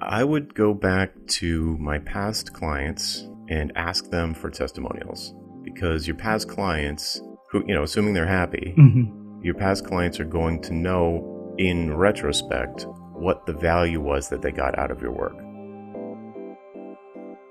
I would go back to my past clients and ask them for testimonials because your past clients, who, you know, assuming they're happy, Mhm. your past clients are going to know in retrospect what the value was that they got out of your work.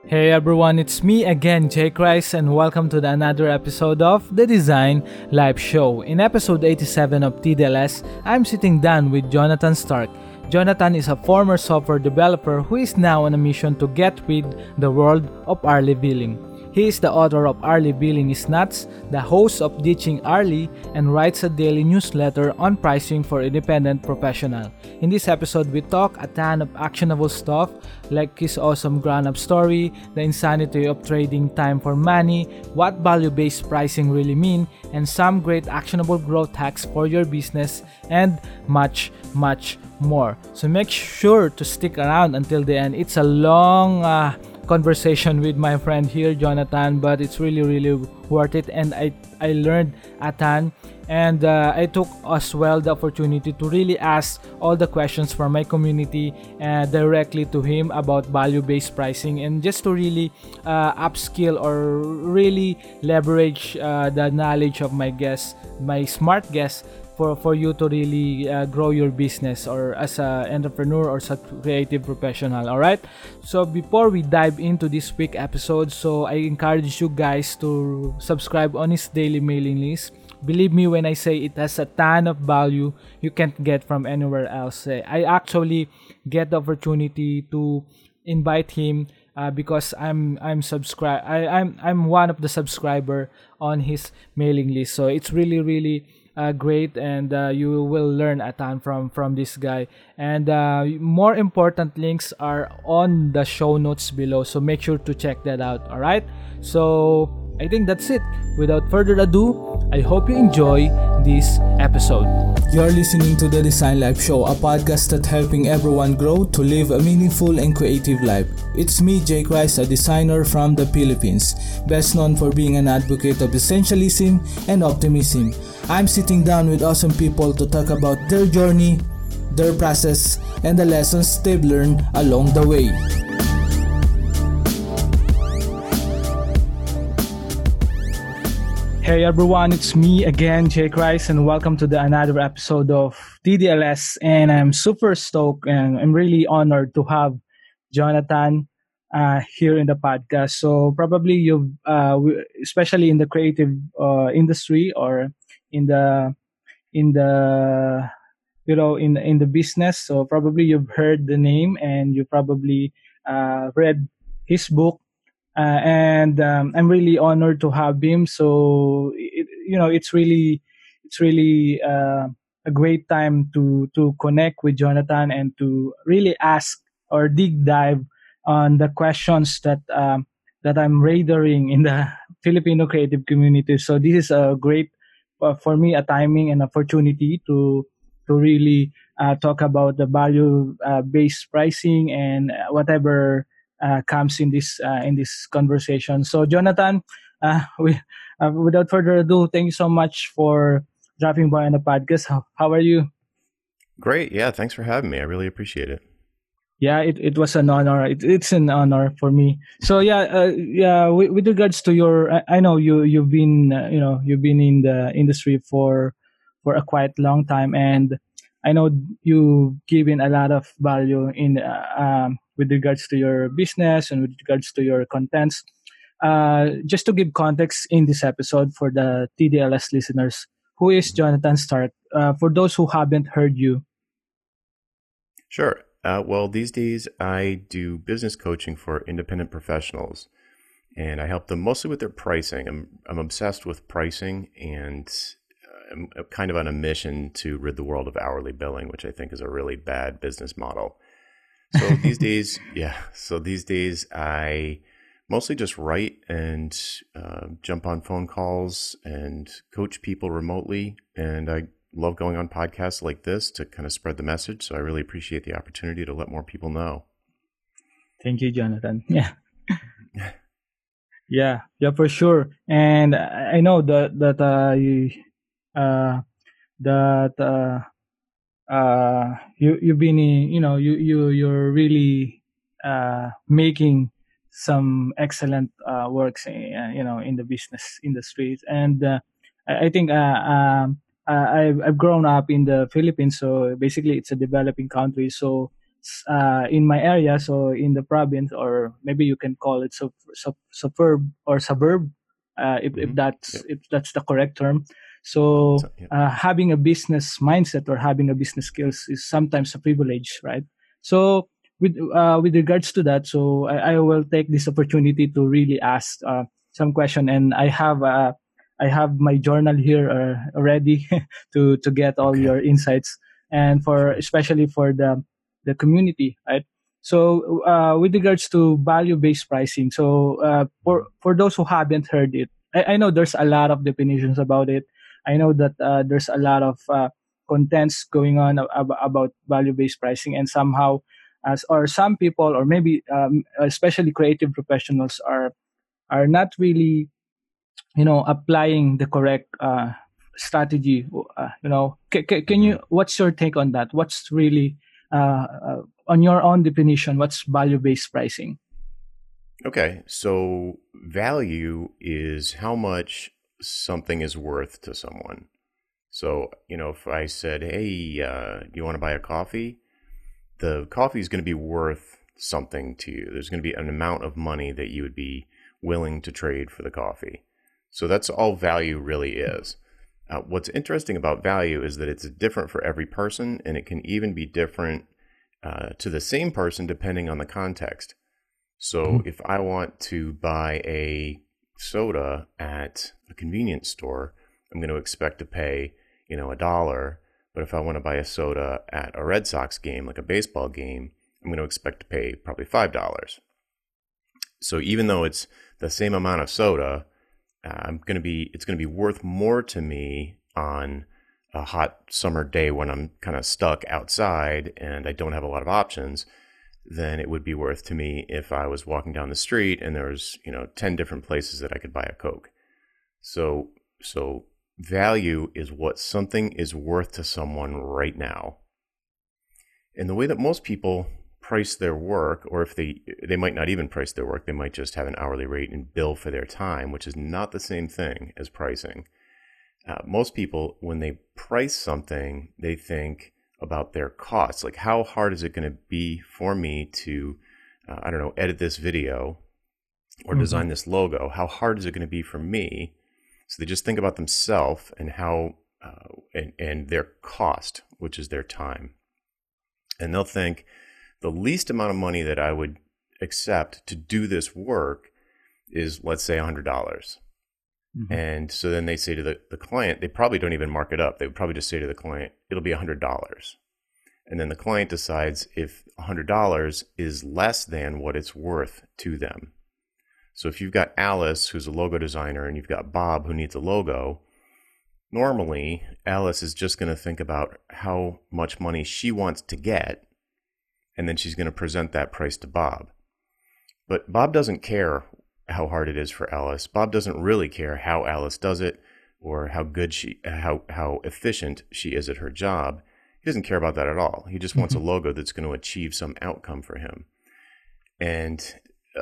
Hey everyone, it's me again, Jay Christ, and welcome to another episode of the Design Life Show. In episode 87 of TDLS, I'm sitting down with Jonathan Stark. Jonathan is a former software developer who is now on a mission to get rid the world of hourly billing. He is the author of Hourly Billing is Nuts, the host of Ditching Hourly, and writes a daily newsletter on pricing for independent professional. In this episode, we talk a ton of actionable stuff like his awesome ground-up story, the insanity of trading time for money, what value-based pricing really mean, and some great actionable growth hacks for your business, and much, much more. So make sure to stick around until the end. It's a long uh, conversation with my friend here, Jonathan, but it's really, really worth it. And I, I learned a ton. And uh, I took as well the opportunity to really ask all the questions from my community uh, directly to him about value based pricing and just to really uh, upskill or really leverage uh, the knowledge of my guests, my smart guests for for you to really uh, grow your business or as an entrepreneur or as a creative professional all right? So before we dive into this week episode so i encourage you guys to subscribe on his daily mailing list. Believe me when i say it has a ton of value you can't get from anywhere else. Eh, i actually get the opportunity to invite him uh, because I'm I'm subscribe I, I'm I'm one of the subscriber on his mailing list. So it's really really uh, great, and uh, you will learn a ton from from this guy. And uh, more important links are on the show notes below. So make sure to check that out. All right. So I think that's it. Without further ado, I hope you enjoy this episode. You're listening to the Design Life Show, a podcast that's helping everyone grow to live a meaningful and creative life. It's me, Jay Christ, a designer from the Philippines, best known for being an advocate of essentialism and optimism. I'm sitting down with awesome people to talk about their journey, their process, and the lessons they've learned along the way. Hey everyone, it's me again, Jay Christ, and welcome to the another episode of TDLS. And I'm super stoked and I'm really honored to have Jonathan uh, here in the podcast. So probably you've, uh, especially in the creative uh, industry or in the in the you know in in the business. So probably you've heard the name and you probably uh, read his book uh, and um, I'm really honored to have him. So it, you know, it's really it's really uh, a great time to to connect with Jonathan and to really ask or dig dive on the questions that um, that I'm radaring in the Filipino creative community. So this is a great uh, for me a timing and opportunity to to really uh, talk about the value uh, based pricing and uh, whatever comes in this uh, in this conversation. So, Jonathan, uh, we, uh, without further ado, thank you so much for dropping by on the podcast. How, how are you? Great. Yeah. Thanks for having me. I really appreciate it. Yeah, it, it was an honor. It, it's an honor for me. So yeah, uh, yeah. With, with regards to your, I, I know you you've been uh, you know you've been in the industry for for a quite long time, and I know you've given a lot of value in uh, um, with regards to your business and with regards to your contents. Uh, just to give context in this episode for the TDLS listeners, who is Jonathan Stark? Uh, for those who haven't heard you, Sure. Uh, well, these days I do business coaching for independent professionals, and I help them mostly with their pricing. I'm I'm obsessed with pricing, and uh, I'm kind of on a mission to rid the world of hourly billing, which I think is a really bad business model. So these days, yeah. So these days I mostly just write and uh, jump on phone calls and coach people remotely, and I love going on podcasts like this to kind of spread the message. So I really appreciate the opportunity to let more people know. Thank you, Jonathan. Yeah. yeah, yeah, for sure. And I know that that uh, you, uh, that uh, uh, you you've been you know you you you're really uh, making some excellent uh, works in, uh, you know in the business industries and uh, I, I, think uh, um, I've, I've grown up in the Philippines so basically it's a developing country. So in my area so in the province or maybe you can call it sub, sub, suburb or suburb if, mm-hmm. if that's if that's the correct term so uh, having a business mindset or having a business skills is sometimes a privilege, right? So with uh, with regards to that, so I, I, will take this opportunity to really ask uh, some question, and I have uh, I have my journal here uh, already to to get all okay. your insights, and for especially for the the community, right? So uh, with regards to value based pricing, so for for those who haven't heard it, I, I know there's a lot of definitions about it I know that uh, there's a lot of uh, contents going on ab- about value-based pricing, and somehow, as or some people, or maybe um, especially creative professionals, are are not really, you know, applying the correct uh, strategy. Uh, you know, c- c- can you? What's your take on that? What's really uh, uh, on your own definition? What's value-based pricing? Okay, so value is how much something is worth to someone. So, you know, if I said, hey, uh, you want to buy a coffee? The coffee is going to be worth something to you. There's going to be an amount of money that you would be willing to trade for the coffee. So that's all value really is. Uh, what's interesting about value is that it's different for every person, and it can even be different uh, to the same person depending on the context. So mm-hmm. if I want to buy a soda at a convenience store, I'm going to expect to pay, you know, a dollar. But if I want to buy a soda at a Red Sox game, like a baseball game, I'm going to expect to pay probably $5. So even though it's the same amount of soda, uh, I'm going to be it's going to be worth more to me on a hot summer day when I'm kind of stuck outside and I don't have a lot of options than it would be worth to me if I was walking down the street and there was, you know, 10 different places that I could buy a Coke. So, so value is what something is worth to someone right now. And the way that most people price their work, or if they they might not even price their work, they might just have an hourly rate and bill for their time, which is not the same thing as pricing. Uh, most people, when they price something, they think, about their costs. Like, how hard is it going to be for me to, uh, I don't know, edit this video or mm-hmm. design this logo? How hard is it going to be for me? So they just think about themselves and how, uh, and, and their cost, which is their time. And they'll think the least amount of money that I would accept to do this work is, let's say, $100. Mm-hmm. And so then they say to the, the client, they probably don't even mark it up. They would probably just say to the client, it'll be $100. And then the client decides if $100 is less than what it's worth to them. So if you've got Alice, who's a logo designer, and you've got Bob, who needs a logo, normally Alice is just going to think about how much money she wants to get, and then she's going to present that price to Bob. But Bob doesn't care how hard it is for Alice. Bob doesn't really care how Alice does it or how good she how how efficient she is at her job. He doesn't care about that at all. He just wants a mm-hmm. logo that's going to achieve some outcome for him. And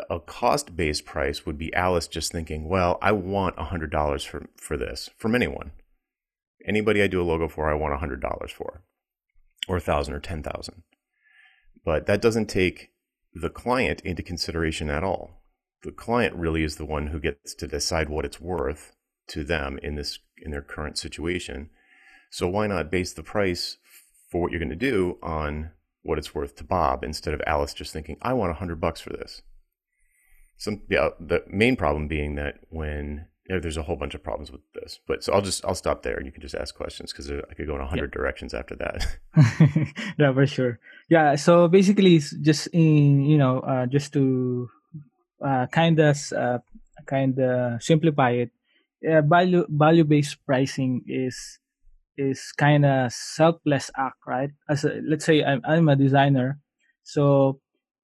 a cost-based price would be Alice just thinking, "Well, I want $100 for for this from anyone. Anybody I do a logo for, I want $100 for. Or 1000 or 10,000." But that doesn't take the client into consideration at all the client really is the one who gets to decide what it's worth to them in this in their current situation. So why not base the price for what you're going to do on what it's worth to Bob instead of Alice just thinking, I want a hundred bucks for this. Some yeah, the main problem being that when you know, there's a whole bunch of problems with this, but so I'll just I'll stop there and you can just ask questions because I could go in a hundred yeah. directions after that. yeah, for sure. Yeah, so basically, just in you know, uh, just to uh, kind of uh, kind of simplify it, uh, value value based pricing is is kind of selfless act, right? As a, let's say I'm I'm a designer, so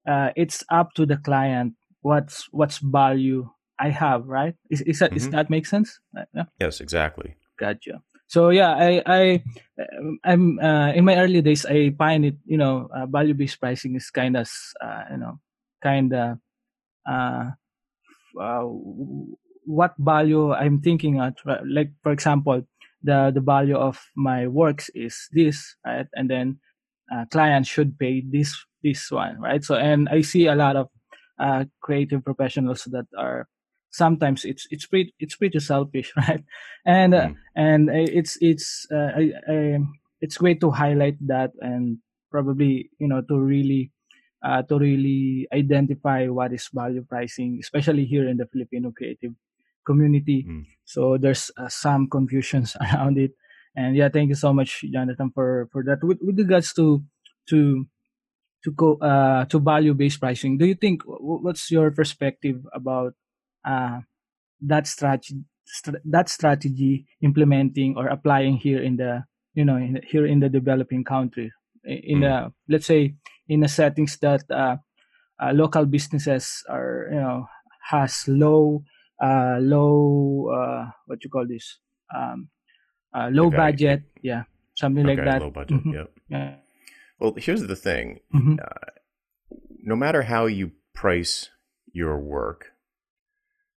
uh, it's up to the client what's what's value I have, right? Is is that mm-hmm. is that make sense? Yeah. Yes, exactly. Gotcha. So yeah, I I I'm uh, in my early days I find it you know uh, value based pricing is kind of uh, you know kind of uh, uh, what value I'm thinking at like for example the the value of my works is this right? And then uh, clients should pay this this one right? So and I see a lot of uh, creative professionals that are sometimes it's it's pretty it's pretty selfish right? And uh, mm. and it's it's uh, I, I, it's great to highlight that and probably you know to really uh, to really identify what is value pricing especially here in the filipino creative community mm. so there's uh, some confusions around it and yeah thank you so much jonathan for for that with, with regards to to to go uh to value based pricing do you think what's your perspective about uh, that strategy st- that strategy implementing or applying here in the you know in, here in the developing country in mm. the let's say in the settings that uh, uh, local businesses are you know has low uh, low uh, what you call this um, uh, low okay. budget yeah something okay, like that low budget mm-hmm. yep. yeah well here's the thing mm-hmm. Uh, no matter how you price your work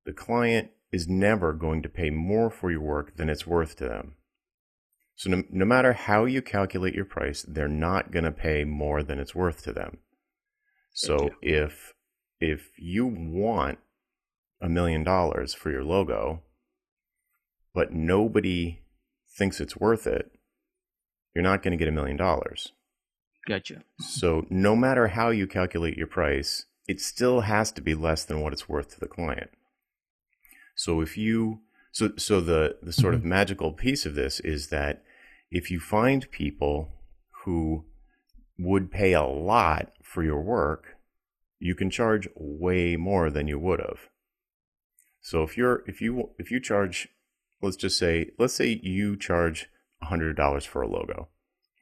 the client is never going to pay more for your work than it's worth to them. So no, no matter how you calculate your price, they're not going to pay more than it's worth to them. So if if you want a million dollars for your logo, but nobody thinks it's worth it, you're not going to get a million dollars. Gotcha. So no matter how you calculate your price, it still has to be less than what it's worth to the client. So if you so so the the sort mm-hmm. of magical piece of this is that if you find people who would pay a lot for your work, you can charge way more than you would have. So if you're if you if you charge let's just say let's say you charge $100 for a logo.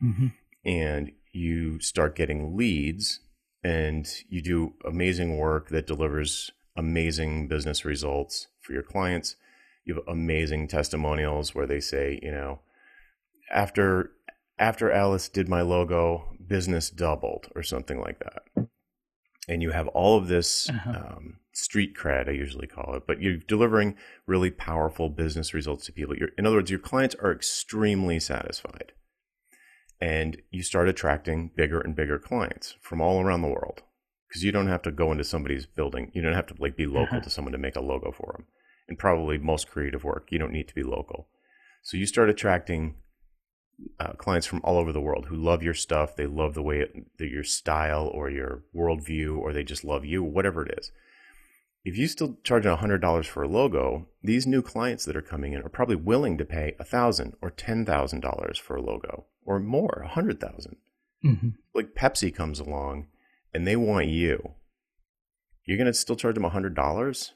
Mm-hmm. And you start getting leads and you do amazing work that delivers amazing business results for your clients. You have amazing testimonials where they say, you know, after after Alice did my logo, business doubled or something like that. And you have all of this uh-huh. um, street cred, I usually call it, but you're delivering really powerful business results to people. You're, in other words, your clients are extremely satisfied. And you start attracting bigger and bigger clients from all around the world because you don't have to go into somebody's building. You don't have to like be local uh-huh. to someone to make a logo for them. And probably most creative work, you don't need to be local. So you start attracting uh, clients from all over the world who love your stuff. They love the way it, the, your style or your worldview, or they just love you, whatever it is. If you still charge hundred dollars for a logo, these new clients that are coming in are probably willing to pay a thousand or ten thousand dollars for a logo, or more, a hundred thousand. Mm-hmm. Like Pepsi comes along and they want you, you're going to still charge them $100?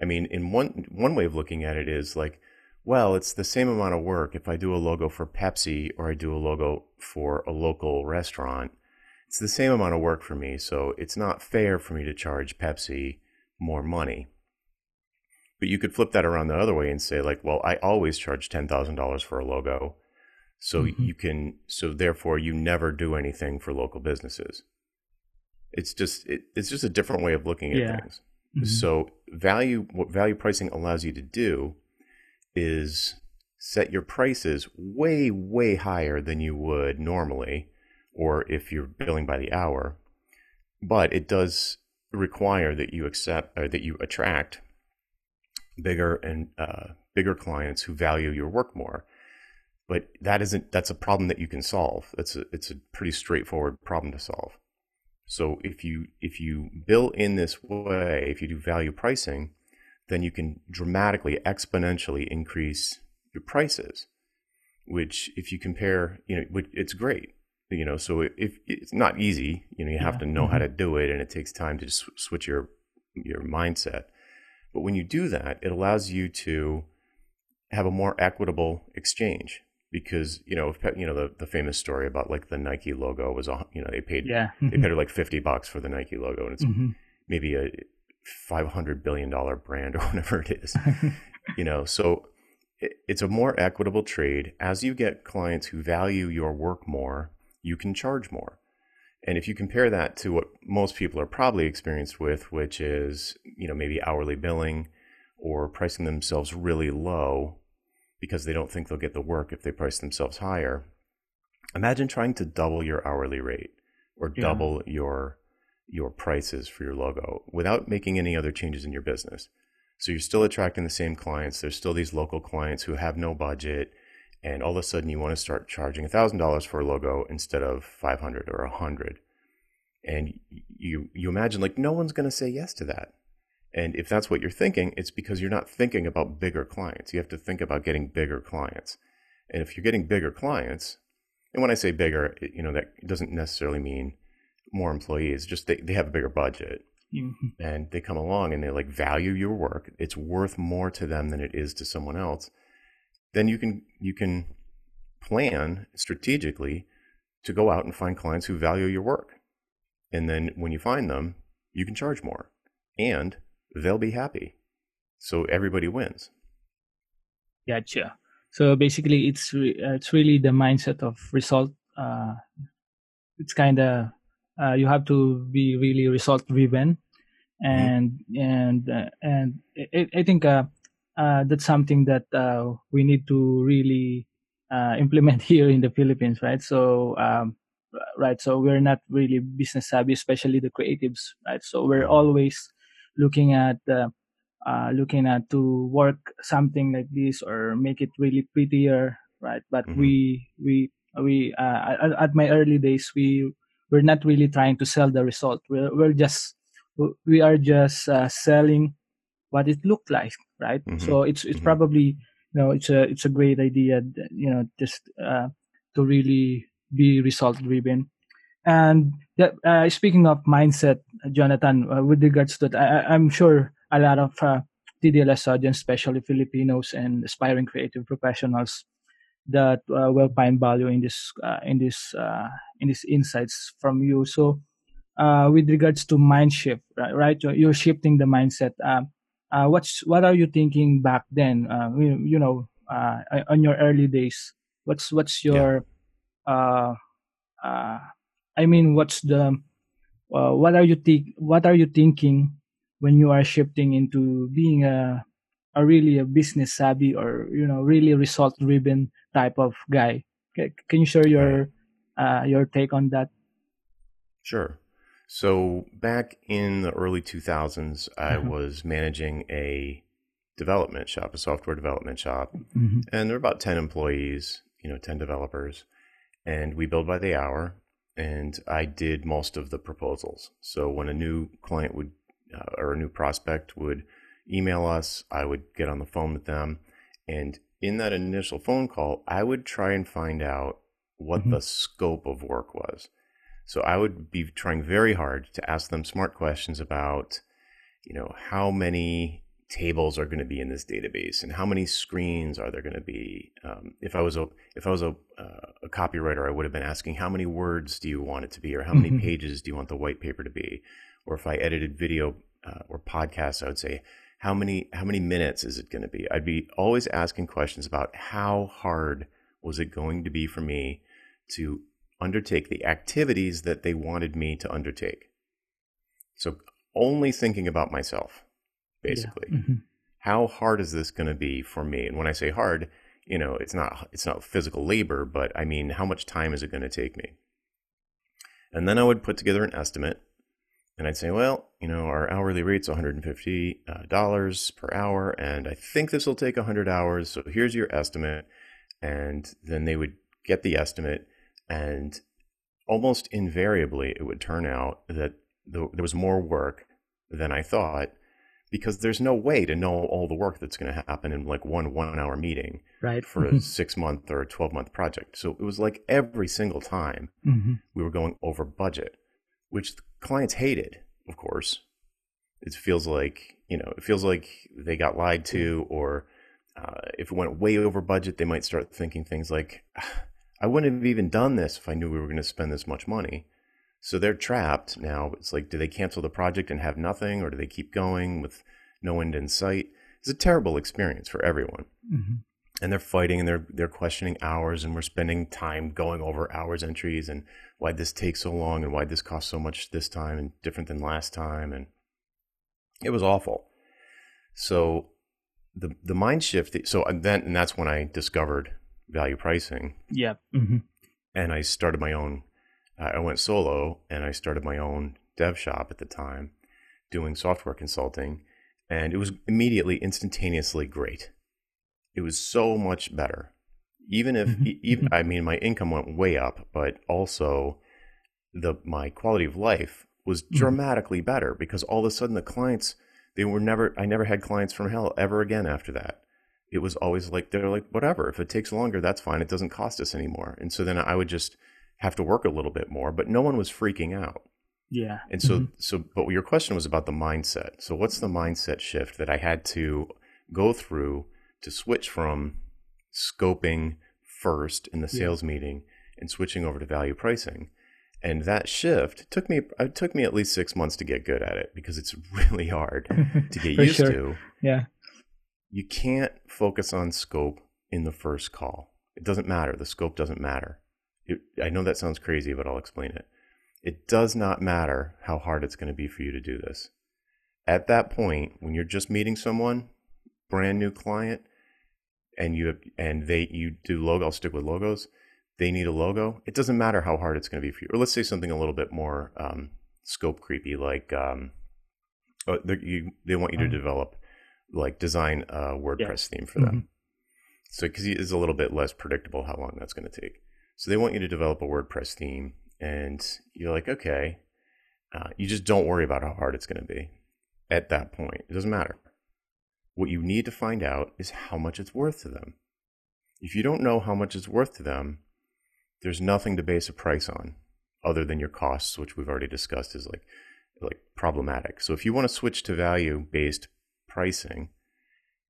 I mean, in one one way of looking at it is like, well, it's the same amount of work if I do a logo for Pepsi or I do a logo for a local restaurant. It's the same amount of work for me, so it's not fair for me to charge Pepsi more money. But you could flip that around the other way and say like, well, I always charge $10,000 for a logo. So mm-hmm. you can so therefore you never do anything for local businesses. It's just it, it's just a different way of looking at yeah. things. Mm-hmm. So value what value pricing allows you to do is set your prices way way higher than you would normally or if you're billing by the hour. But it does require that you accept or that you attract bigger and uh, bigger clients who value your work more. But that isn't that's a problem that you can solve. It's a it's a pretty straightforward problem to solve. So if you if you bill in this way, if you do value pricing, then you can dramatically exponentially increase your prices. Which, if you compare, you know, it's great. You know, so if it's not easy, you know, you have yeah. to know how mm-hmm. to do it, and it takes time to switch your your mindset. But when you do that, it allows you to have a more equitable exchange because you know if, you know the, the famous story about like the Nike logo was you know they paid yeah they paid like 50 bucks for the Nike logo and it's mm-hmm. maybe a 500 billion dollar brand or whatever it is you know so it's a more equitable trade. As you get clients who value your work more, you can charge more. And if you compare that to what most people are probably experienced with, which is, you know, maybe hourly billing or pricing themselves really low because they don't think they'll get the work if they price themselves higher. Imagine trying to double your hourly rate or yeah. double your your prices for your logo without making any other changes in your business. So you're still attracting the same clients. There's still these local clients who have no budget and all of a sudden you want to start charging $1000 for a logo instead of 500 or 100 and you you imagine like no one's going to say yes to that and if that's what you're thinking it's because you're not thinking about bigger clients. You have to think about getting bigger clients. And if you're getting bigger clients and when i say bigger you know that doesn't necessarily mean more employees just they, they have a bigger budget. Mm-hmm. and they come along and they like value your work. It's worth more to them than it is to someone else. Then you can you can plan strategically to go out and find clients who value your work. And then when you find them, you can charge more. And they'll be happy. So everybody wins. Gotcha. So basically, it's re- uh, it's really the mindset of result. Uh, it's kind of uh, you have to be really result driven, mm-hmm. and mm-hmm. and uh, and I, I think uh, uh, that's something that uh, we need to really uh, implement here in the Philippines, right? So, um, right, so we're not really business savvy, especially the creatives, right? So we're always looking at uh, uh, looking at to work something like this or make it really prettier, right? But mm-hmm. we we we uh, at, at my early days we we're not really trying to sell the result. We're we're just we are just selling what it looked like, right? Mm-hmm. So it's it's mm-hmm. probably you know it's a it's a great idea, you know, just uh, to really be result driven. And that, uh, speaking of mindset, Jonathan, uh, with regards to that, I, am sure a lot of uh, TDLS audience, especially Filipinos and aspiring creative professionals, that uh, will find value in this uh, in this uh, in these insights from you. So, uh, with regards to mind shift, right? You're shifting the mindset. What's what are you thinking back then? Uh, you, you know, uh, on your early days. What's what's your, yeah. I mean, what's the, uh, what are you think? What are you thinking when you are shifting into being a, a really a business savvy or you know really result driven type of guy? Can you share your uh, your take on that? Sure. So back in the early 2000s, I mm-hmm. was managing a development shop, a software development shop, mm-hmm. and there were about 10 employees, you know, 10 developers, and we build by the hour. And I did most of the proposals. So when a new client would uh, or a new prospect would email us, I would get on the phone with them, and in that initial phone call, I would try and find out what mm-hmm. the scope of work was. So I would be trying very hard to ask them smart questions about, you know, how many tables are going to be in this database and how many screens are there going to be. Um, if I was a if I was a, uh, a copywriter, I would have been asking how many words do you want it to be, or how many mm-hmm. pages do you want the white paper to be, or if I edited video uh, or podcasts, I would say how many how many minutes is it going to be. I'd be always asking questions about how hard was it going to be for me to undertake the activities that they wanted me to undertake. So only thinking about myself, basically. Yeah. Mm-hmm. How hard is this going to be for me? And when I say hard, you know, it's not it's not physical labor, but I mean, how much time is it going to take me? And then I would put together an estimate, and I'd say, well, you know, our hourly rate's $150 uh, per hour, and I think this will take 100 hours. So here's your estimate, and then they would get the estimate and almost invariably, it would turn out that there was more work than I thought because there's no way to know all the work that's going to happen in like one one hour meeting right. for a six month or a 12 month project. So it was like every single time mm-hmm. we were going over budget, which clients hated, of course. It feels like, you know, it feels like they got lied to, or uh, if it went way over budget, they might start thinking things like, ah, I wouldn't have even done this if I knew we were going to spend this much money. So they're trapped now. It's like, do they cancel the project and have nothing, or do they keep going with no end in sight? It's a terrible experience for everyone. Mm-hmm. and they're fighting and they're they're questioning hours and we're spending time going over hours entries and why this takes so long and why this costs so much this time and different than last time and it was awful so the the mind shift so then and that's when i discovered value pricing yeah mm-hmm. and i started my own i went solo and i started my own dev shop at the time doing software consulting and it was immediately instantaneously great it was so much better. Even if mm-hmm. even mm-hmm. I mean my income went way up, but also the my quality of life was mm-hmm. dramatically better because all of a sudden the clients they were never I never had clients from hell ever again after that. It was always like they're like whatever, if it takes longer that's fine. It doesn't cost us anymore. And so then I would just have to work a little bit more, but no one was freaking out. Yeah. And so mm-hmm. so but your question was about the mindset. So what's the mindset shift that I had to go through to switch from scoping first in the sales yeah. meeting and switching over to value pricing. And that shift took me it uh, took me at least six months to get good at it because it's really hard to get used sure. to. Yeah. You can't focus on scope in the first call. It doesn't matter. The scope doesn't matter. It, I know that sounds crazy, but I'll explain it. It does not matter how hard it's going to be for you to do this. At that point, when you're just meeting someone, brand new client, and you and they you do logo. I'll stick with logos. They need a logo. It doesn't matter how hard it's going to be for you. Or let's say something a little bit more um, scope creepy, like um, oh, you, they want you to mm-hmm. develop like design a WordPress yeah. theme for them. Mm-hmm. So because it's a little bit less predictable how long that's going to take. So they want you to develop a WordPress theme, and you're like, okay, uh, you just don't worry about how hard it's going to be at that point. It doesn't matter. What you need to find out is how much it's worth to them. If you don't know how much it's worth to them, there's nothing to base a price on other than your costs, which we've already discussed is like like problematic. So if you want to switch to value based pricing,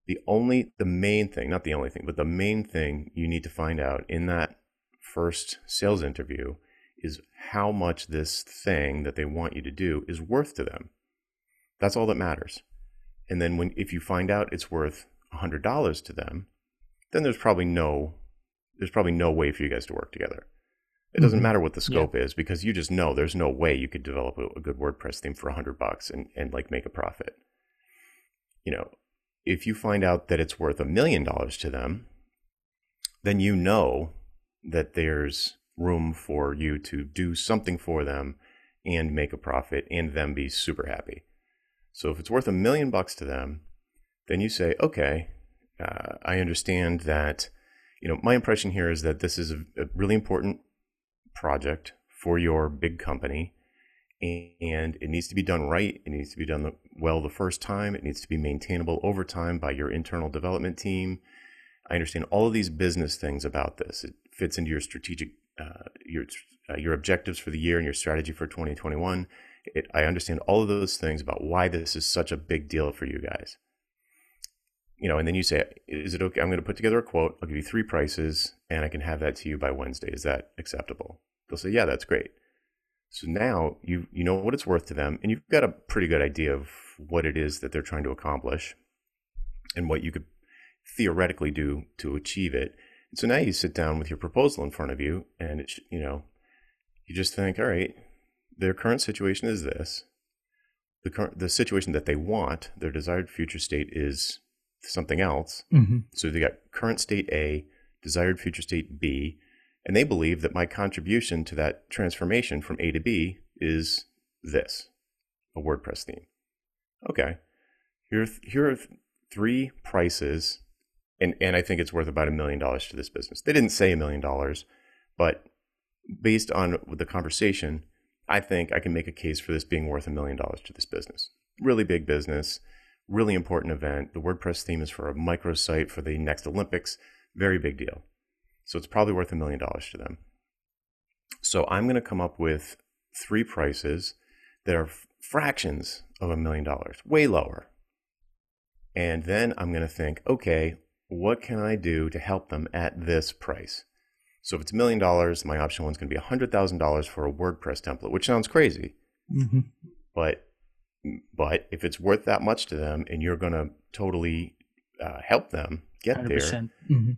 the only the main thing, not the only thing, but the main thing you need to find out in that first sales interview is how much this thing that they want you to do is worth to them. That's all that matters. And then when if you find out it's worth $100 to them, then there's probably no there's probably no way for you guys to work together. It doesn't mm-hmm. matter what the scope yeah. is because you just know there's no way you could develop a, a good WordPress theme for 100 bucks and and like make a profit. You know, if you find out that it's worth a million dollars to them, then you know that there's room for you to do something for them and make a profit and them be super happy. So if it's worth a million bucks to them, then you say, okay, uh, I understand that. You know, my impression here is that this is a, a really important project for your big company, and it needs to be done right. It needs to be done well the first time. It needs to be maintainable over time by your internal development team. I understand all of these business things about this. It fits into your strategic, uh, your uh, your objectives for the year and your strategy for 2021. It, I understand all of those things about why this is such a big deal for you guys. You know, and then you say, "Is it okay? I'm going to put together a quote. I'll give you three prices, and I can have that to you by Wednesday. Is that acceptable?" They'll say, "Yeah, that's great." So now you you know what it's worth to them, and you've got a pretty good idea of what it is that they're trying to accomplish, and what you could theoretically do to achieve it. And so now you sit down with your proposal in front of you, and it's you know, you just think, all right, their current situation is this. The current the situation that they want, their desired future state is something else. Mm-hmm. So they got current state A, desired future state B, and they believe that my contribution to that transformation from A to B is this, a WordPress theme. Okay. Here, here are three prices, and, and I think it's worth about a million dollars to this business. They didn't say a million dollars, but based on the conversation, I think I can make a case for this being worth a million dollars to this business. Really big business, really important event. The WordPress theme is for a microsite for the next Olympics. Very big deal. So it's probably worth a million dollars to them. So I'm going to come up with three prices that are fractions of a million dollars, way lower. And then I'm going to think, okay, what can I do to help them at this price? So if it's a million dollars, my option one is going to be a $100,000 for a WordPress template, which sounds crazy. Mm-hmm. But but if it's worth that much to them and you're going to totally uh, help them get 100%. there, mm-hmm.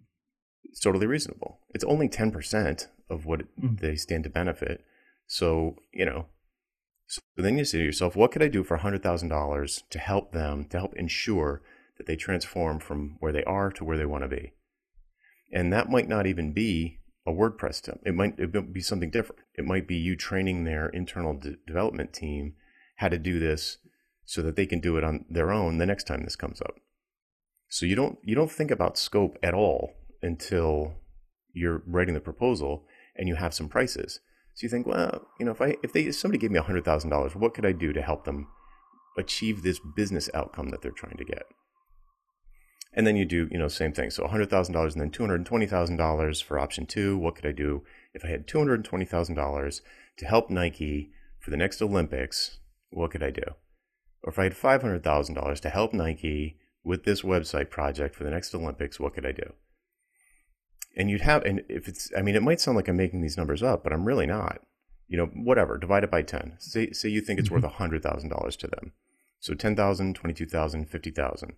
it's totally reasonable. It's only 10% of what mm-hmm. they stand to benefit. So, you know, so then you say to yourself, what could I do for a $100,000 to help them, to help ensure that they transform from where they are to where they want to be? And that might not even be a WordPress temp. It might, it be something different. It might be you training their internal de- development team how to do this so that they can do it on their own the next time this comes up. So you don't you don't think about scope at all until you're writing the proposal and you have some prices. So you think, well, you know, if I if they if somebody gave me hundred thousand dollars, what could I do to help them achieve this business outcome that they're trying to get? And then you do, you know, same thing. So hundred thousand dollars and then two hundred twenty thousand dollars for option two. What could I do if I had two hundred twenty thousand dollars to help Nike for the next Olympics? What could I do? Or if I had five hundred thousand dollars to help Nike with this website project for the next Olympics, what could I do? and you'd have and if it's i mean it might sound like i'm making these numbers up but i'm really not you know whatever divide it by 10 say say you think it's mm-hmm. worth $100000 to them so 10000 22000 50000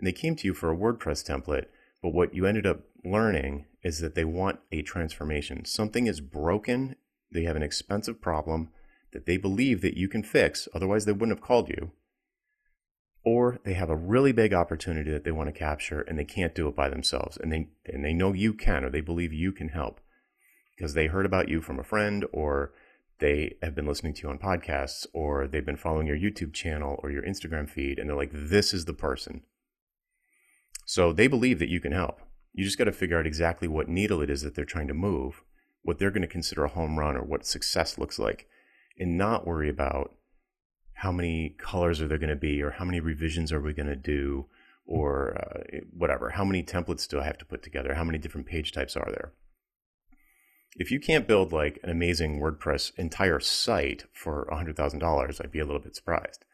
and they came to you for a wordpress template but what you ended up learning is that they want a transformation something is broken they have an expensive problem that they believe that you can fix otherwise they wouldn't have called you or they have a really big opportunity that they want to capture and they can't do it by themselves and they and they know you can or they believe you can help because they heard about you from a friend or they have been listening to you on podcasts or they've been following your YouTube channel or your Instagram feed and they're like this is the person. So they believe that you can help. You just got to figure out exactly what needle it is that they're trying to move, what they're going to consider a home run or what success looks like and not worry about how many colors are there going to be or how many revisions are we going to do or uh, whatever how many templates do i have to put together how many different page types are there. If you can't build like an amazing wordpress entire site for $100000 i'd be a little bit surprised.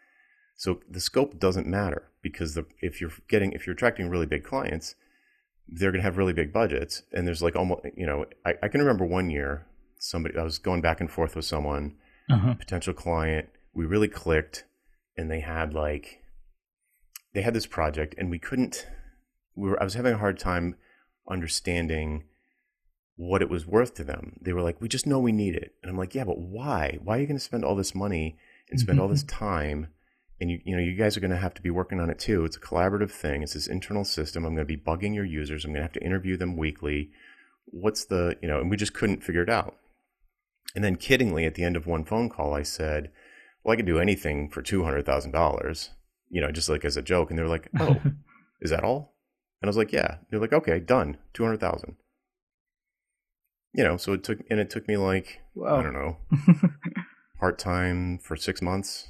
So the scope doesn't matter because the, if you're getting if you're attracting really big clients they're going to have really big budgets and there's like almost you know I, I can remember one year somebody i was going back and forth with someone uh-huh. potential client we really clicked and they had like they had this project and we couldn't we were I was having a hard time understanding what it was worth to them. They were like, "We just know we need it." And I'm like, "Yeah, but why? Why are you going to spend all this money and spend all this mm-hmm. time and you you know, you guys are going to have to be working on it too. It's a collaborative thing. It's this internal system. I'm going to be bugging your users. I'm going to have to interview them weekly. What's the, you know, and we just couldn't figure it out. And then kiddingly at the end of one phone call I said, well, I could do anything for two hundred thousand dollars, you know, just like as a joke. And they're like, oh, is that all? And I was like, yeah. They're like, okay, done, two hundred thousand. You know, so it took, and it took me like I don't know, part time for six months.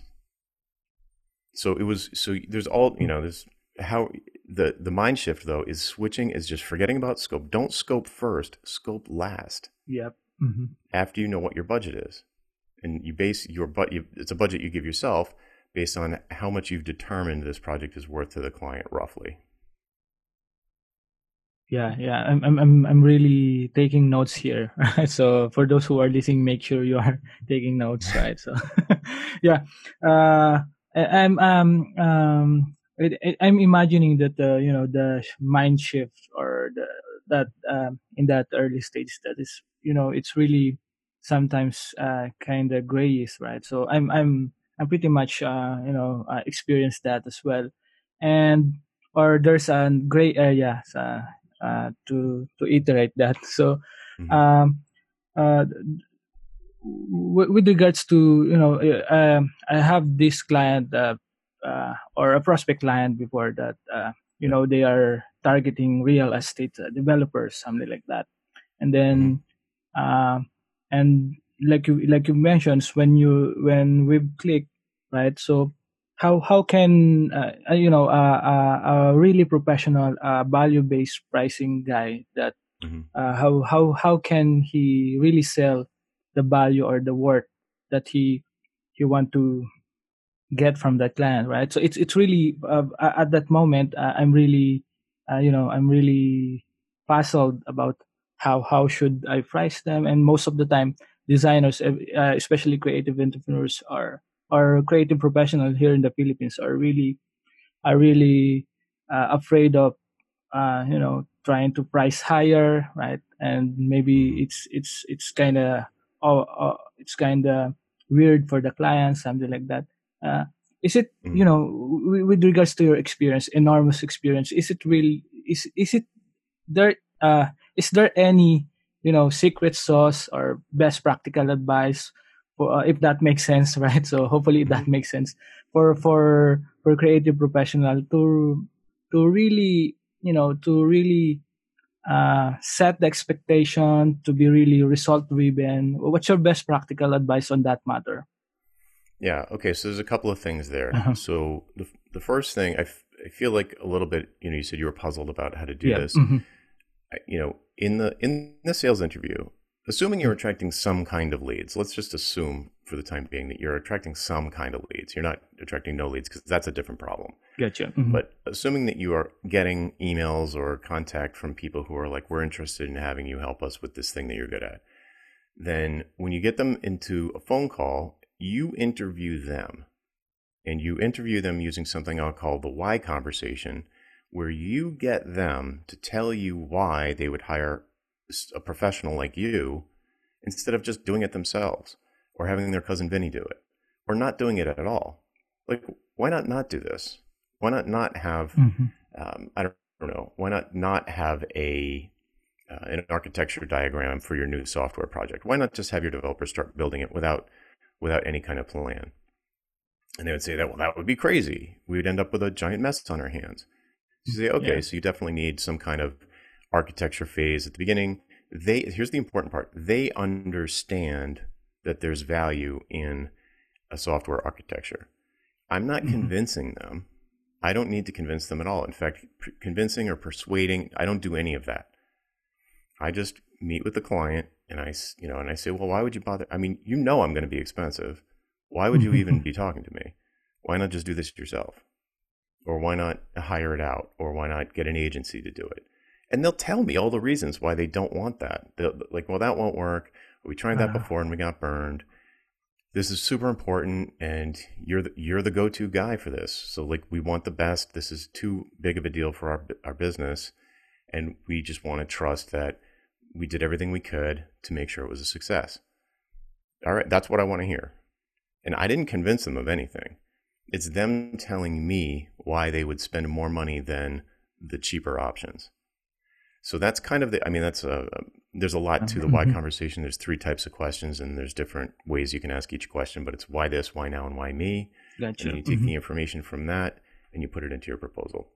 So it was so there's all you know there's how the the mind shift though is switching is just forgetting about scope. Don't scope first, scope last. Yep. Mm-hmm. After you know what your budget is and you base your but it's a budget you give yourself based on how much you've determined this project is worth to the client roughly yeah yeah i'm i'm i'm really taking notes here right so for those who are listening make sure you are taking notes right so yeah uh i'm um um i'm imagining that the you know the mind shift or the that um in that early stage that is you know it's really sometimes uh, kind of grayish, right? So I'm I'm I'm pretty much uh, you know uh, experienced that as well, and or there's a gray area uh, uh, to to iterate that. So mm-hmm. um, uh, w- with regards to you know uh, I have this client uh, uh, or a prospect client before that uh, you know they are targeting real estate uh, developers something like that, and then. Mm-hmm. Uh, and like you like you mentioned when you when we click right so how how can uh, uh you know uh, uh, a really professional uh, value based pricing guy that mm-hmm. uh, how how how can he really sell the value or the worth that he he want to get from that client right so it's it's really uh, at that moment i'm really you know i'm really puzzled about how how should I price them? And most of the time, designers, uh, especially creative entrepreneurs, are are creative professionals here in the Philippines are really are really uh, afraid of uh, you know trying to price higher, right? And maybe it's it's it's kind of oh, oh, it's kind of weird for the client, something like that. Uh, is it mm. you know w- with regards to your experience, enormous experience? Is it really is is it there? Uh, is there any you know secret sauce or best practical advice for, uh, if that makes sense right so hopefully that mm-hmm. makes sense for for for creative professional to to really you know to really uh, set the expectation to be really result driven what's your best practical advice on that matter yeah okay so there's a couple of things there uh-huh. so the, the first thing I, f- I feel like a little bit you know you said you were puzzled about how to do yeah. this mm-hmm. I, you know in the in the sales interview assuming you're attracting some kind of leads let's just assume for the time being that you're attracting some kind of leads. You're not attracting no leads because that's a different problem. Gotcha. Mm-hmm. but assuming that you are getting emails or contact from people who are like we're interested in having you help us with this thing that you're good at then when you get them into a phone call you interview them. And you interview them using something i'll call the why conversation where you get them to tell you why they would hire a professional like you instead of just doing it themselves or having their cousin Vinny do it or not doing it at all. Like, why not not do this? Why not not have, mm-hmm. um, I, don't, I, don't, know, why not not have a, uh, an architecture diagram for your new software project? Why not just have your developers start building it without, without any kind of plan? And they would say that, well, that would be crazy. We would end up with a giant mess on our hands. You say, okay, yeah. so you definitely need some kind of architecture phase at the beginning. They here's the important part. They understand that there's value in a software architecture. I'm not mm-hmm. convincing them. I don't need to convince them at all. In fact, p- convincing or persuading, I don't do any of that. I just meet with the client and I, you know, and I say, well, why would you bother? I mean, you know, I'm going to be expensive. Why would you even be talking to me? Why not just do this yourself? Or why not hire it out? Or why not get an agency to do it? And they'll tell me all the reasons why they don't want that. They'll, like, well, that won't work. We tried that before and we got burned. This is super important, and you're the, you're the go-to guy for this. So, like, we want the best. This is too big of a deal for our our business, and we just want to trust that we did everything we could to make sure it was a success. All right, that's what I want to hear. And I didn't convince them of anything. It's them telling me why they would spend more money than the cheaper options. So that's kind of the, I mean, that's a there's a lot to the why mm-hmm. conversation. There's three types of questions and there's different ways you can ask each question, but it's why this, why now, and why me. Gotcha. And you take mm-hmm. the information from that and you put it into your proposal.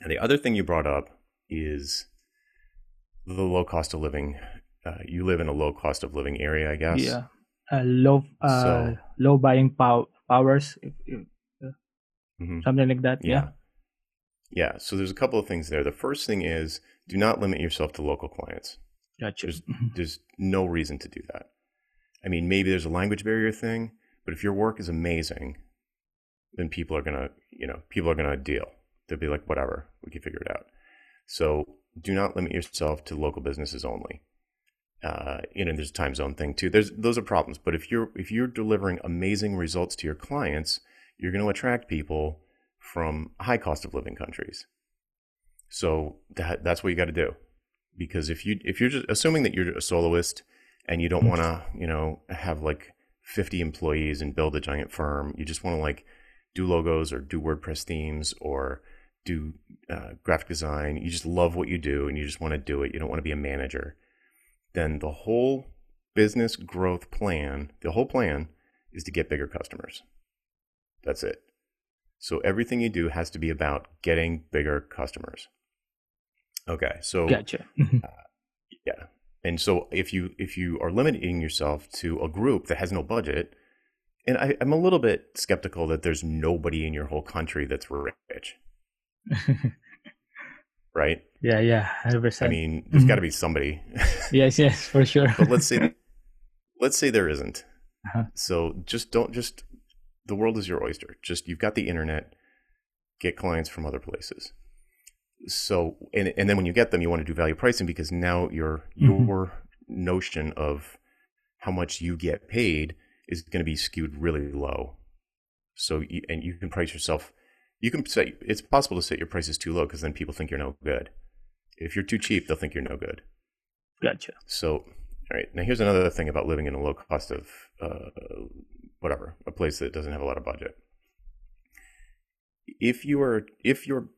And the other thing you brought up is the low cost of living. Uh, you live in a low cost of living area, I guess. Yeah, uh, low uh, so, low buying pow- powers, if, if, uh, mm-hmm. something like that. Yeah. yeah. Yeah. So there's a couple of things there. The first thing is do not limit yourself to local clients. Gotcha. There's, mm-hmm. there's no reason to do that. I mean, maybe there's a language barrier thing, but if your work is amazing, then people are gonna, you know, people are gonna deal. They'll be like, whatever, we can figure it out. So do not limit yourself to local businesses only. Uh, you know, there's a time zone thing too. There's those are problems. But if you're if you're delivering amazing results to your clients, you're going to attract people from high cost of living countries. So that that's what you got to do. Because if you if you're just assuming that you're a soloist and you don't want to, you know, have like 50 employees and build a giant firm, you just want to like do logos or do WordPress themes or do uh, graphic design, you just love what you do and you just want to do it, you don't want to be a manager, then the whole business growth plan, the whole plan is to get bigger customers. That's it. So everything you do has to be about getting bigger customers. Okay, so gotcha. uh, yeah, and so if you if you are limiting yourself to a group that has no budget, and I, I'm a little bit skeptical that there's nobody in your whole country that's rich. right? Yeah, yeah, 100%. I mean, there's mm-hmm. got to be somebody. yes, yes, for sure. but let's say let's say there isn't. Uh-huh. So just don't just the world is your oyster. Just you've got the internet, get clients from other places. So and and then when you get them, you want to do value pricing because now your mm-hmm. your notion of how much you get paid is going to be skewed really low. So you, and you can price yourself you can say it's possible to set your prices too low because then people think you're no good. If you're too cheap, they'll think you're no good. Gotcha. So, all right. Now, here's another thing about living in a low cost of uh, whatever, a place that doesn't have a lot of budget. If you are, if you're,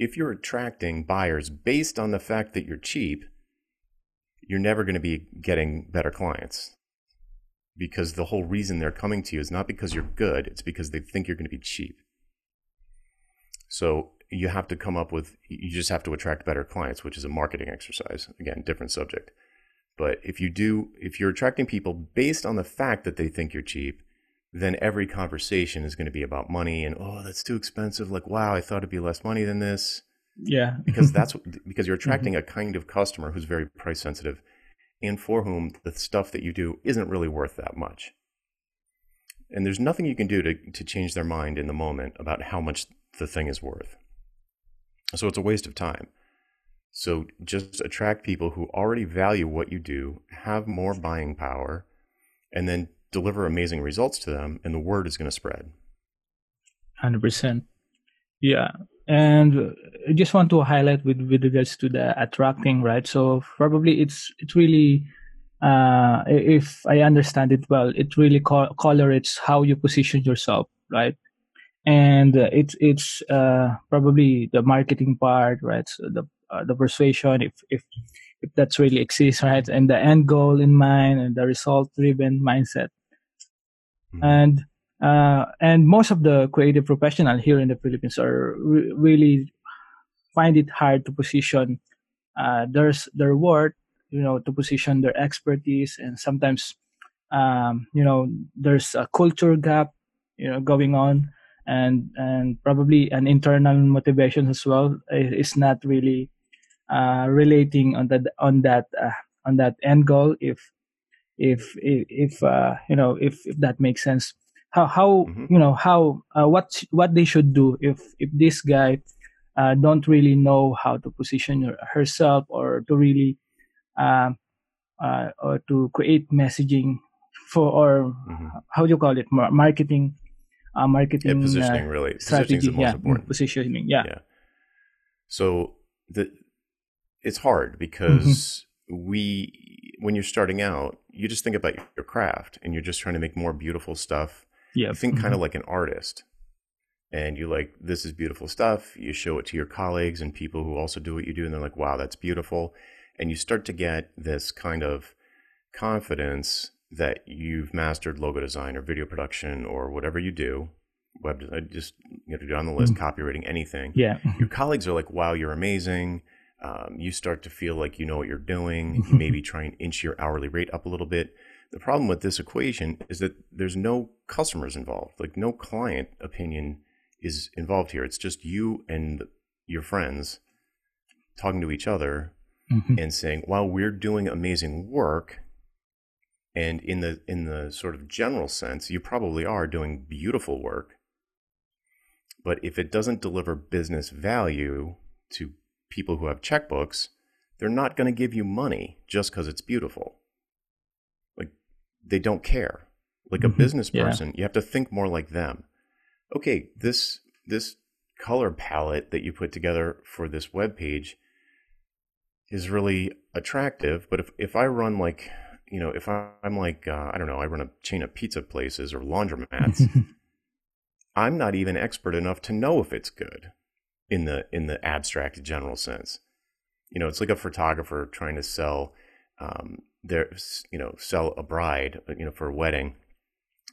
if you're attracting buyers based on the fact that you're cheap, you're never going to be getting better clients because the whole reason they're coming to you is not because you're good, it's because they think you're going to be cheap. So you have to come up with, you just have to attract better clients, which is a marketing exercise. Again, different subject. But if you do, if you're attracting people based on the fact that they think you're cheap, then every conversation is going to be about money and, oh, that's too expensive. Like, wow, I thought it'd be less money than this. Yeah. because that's because you're mm-hmm. attracting a kind of customer who's very price sensitive and for whom the stuff that you do isn't really worth that much. And there's nothing you can do to, to change their mind in the moment about how much the thing is worth. So it's a waste of time. So just attract people who already value what you do, have more buying power, and then deliver amazing results to them, and the word is going to spread. 100%. Yeah. And I just want to highlight with, with regards to the attracting, right? So probably it's it's really uh, if I understand it well, it really co- colorates how you position yourself, right? and uh, it's it's uh, probably the marketing part, right? So the uh, the persuasion, if if if that's really exists, right, and the end goal in mind, and the result driven mindset, mm-hmm. and uh, and most of the creative professional here in the Philippines are re- really find it hard to position uh, there's their work, you know, to position their expertise, and sometimes, um, you know, there's a culture gap, you know, going on and and probably an internal motivation as well is not really uh, relating on that on that uh, on that end goal if if if, uh, you know if, if that makes sense how how mm-hmm. you know how uh, what what they should do if if this guy uh, don't really know how to position herself or to really um, uh, or to create messaging for or mm-hmm. how do you call it marketing uh, marketing yeah, positioning uh, really strategy positioning yeah important. positioning yeah yeah so the it's hard because mm-hmm. we when you're starting out you just think about your craft and you're just trying to make more beautiful stuff yeah you think mm-hmm. kind of like an artist and you're like this is beautiful stuff you show it to your colleagues and people who also do what you do and they're like wow that's beautiful and you start to get this kind of confidence that you've mastered logo design or video production or whatever you do, web design, just you have to go on the list, mm-hmm. copywriting, anything. Yeah. Your colleagues are like, wow, you're amazing. Um, you start to feel like you know what you're doing. You maybe try and inch your hourly rate up a little bit. The problem with this equation is that there's no customers involved, like no client opinion is involved here. It's just you and your friends talking to each other mm-hmm. and saying, while we're doing amazing work, and in the in the sort of general sense, you probably are doing beautiful work. But if it doesn't deliver business value to people who have checkbooks, they're not going to give you money just because it's beautiful. Like they don't care. Like mm-hmm. a business person, yeah. you have to think more like them. Okay, this this color palette that you put together for this web page is really attractive, but if if I run like you know, if I'm like, uh, I don't know, I run a chain of pizza places or laundromats, I'm not even expert enough to know if it's good in the in the abstract general sense. You know, it's like a photographer trying to sell um, their, you know, sell a bride, uh, you know, for a wedding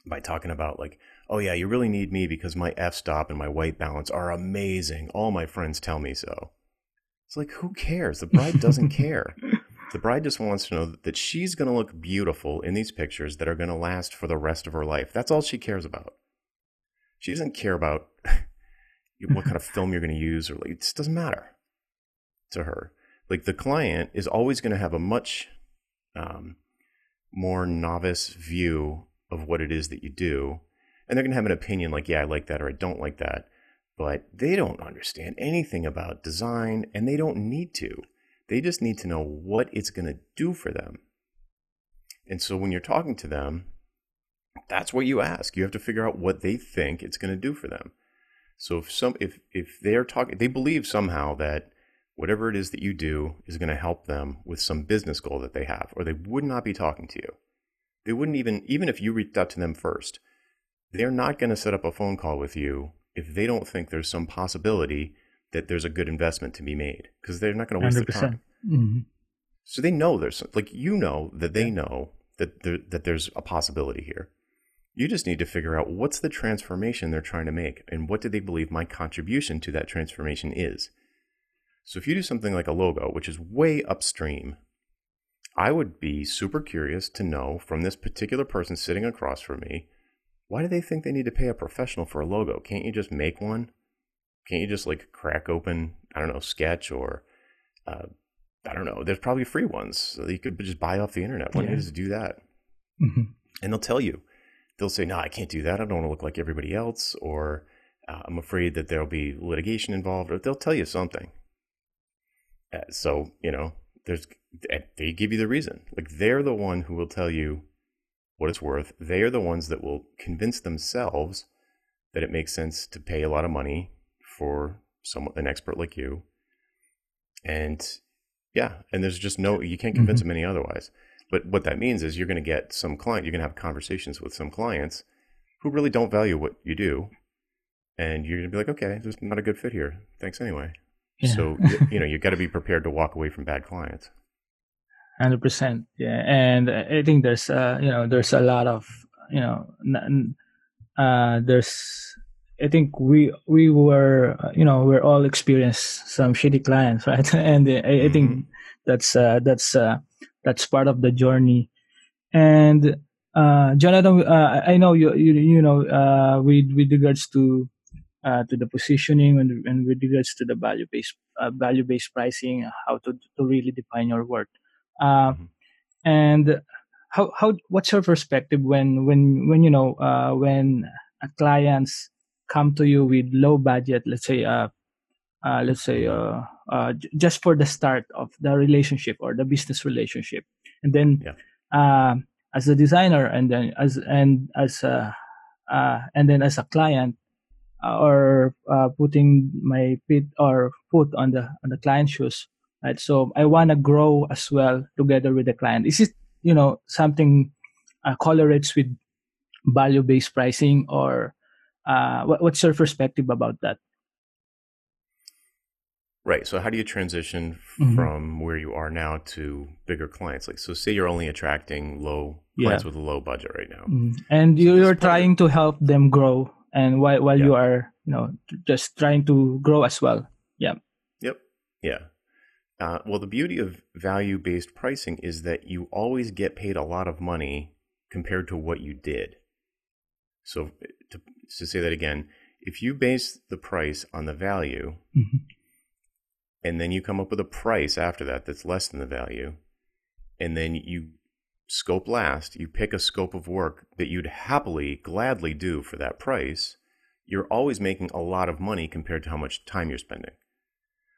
by talking about like, oh yeah, you really need me because my f stop and my white balance are amazing. All my friends tell me so. It's like, who cares? The bride doesn't care. The bride just wants to know that she's going to look beautiful in these pictures that are going to last for the rest of her life. That's all she cares about. She doesn't care about what kind of film you're going to use or like, it just doesn't matter to her. Like the client is always going to have a much um, more novice view of what it is that you do. And they're going to have an opinion like, yeah, I like that or I don't like that. But they don't understand anything about design and they don't need to. They just need to know what it's going to do for them. And so when you're talking to them, that's what you ask. You have to figure out what they think it's going to do for them. So if some if if they're talking, they believe somehow that whatever it is that you do is going to help them with some business goal that they have, or they would not be talking to you. They wouldn't even even if you reached out to them first, they're not going to set up a phone call with you if they don't think there's some possibility that there's a good investment to be made because they're not going to waste 100%. their time. Mm-hmm. So they know there's like you know that they know that there, that there's a possibility here. You just need to figure out what's the transformation they're trying to make and what do they believe my contribution to that transformation is. So if you do something like a logo, which is way upstream, I would be super curious to know from this particular person sitting across from me, why do they think they need to pay a professional for a logo? Can't you just make one? Can't you just like crack open, I don't know, Sketch or uh, I don't know. There's probably free ones so you could just buy off the internet. Why yeah. don't you just do that? Mm-hmm. And they'll tell you they'll say, no, I can't do that. I don't want to look like everybody else, or uh, I'm afraid that there'll be litigation involved, or they'll tell you something. Uh, so, you know, there's they give you the reason. Like they're the one who will tell you what it's worth. They are the ones that will convince themselves that it makes sense to pay a lot of money for someone an expert like you. And yeah, and there's just no you can't convince mm-hmm. them any otherwise. But what that means is you're going to get some client, you're going to have conversations with some clients who really don't value what you do. And you're going to be like, okay, this is not a good fit here. Thanks anyway. Yeah. So, you know, you've got to be prepared to walk away from bad clients. 100%. Yeah. And I think there's, uh, you know, there's a lot of, you know, uh, there's, I think we we were uh, you know we're all experienced some shitty clients right and I, I mm-hmm. think that's uh, that's uh, that's part of the journey and uh, Jonathan uh, I know you you, you know uh, with with regards to uh, to the positioning and, and with regards to the value based uh, value based pricing how to to really define your work uh, mm-hmm. and how how what's your perspective when when when you know uh, when clients come to you with low budget let's say uh, uh, let's say uh, uh, j- just for the start of the relationship or the business relationship. And then yeah. uh, as a designer and then as and as a, uh, and then as a client uh, or uh, putting my feet or foot on the on the client's shoes right? So i want to grow as well together with the client. Is it you know something uh, correlates with value based pricing or uh, what, what's your perspective about that Right. So how do you transition mm-hmm. from where you are now to bigger clients? Like, so say you're only attracting low clients yeah. with a low budget right now, mm-hmm. and so you're trying to help them grow, and while while yeah. you are, you know, just trying to grow as well. Yeah. Yep. Yeah. Uh, well, the beauty of value-based pricing is that you always get paid a lot of money compared to what you did. So to, to say that again, if you base the price on the value. Mm-hmm and then you come up with a price after that that's less than the value and then you scope last you pick a scope of work that you'd happily gladly do for that price you're always making a lot of money compared to how much time you're spending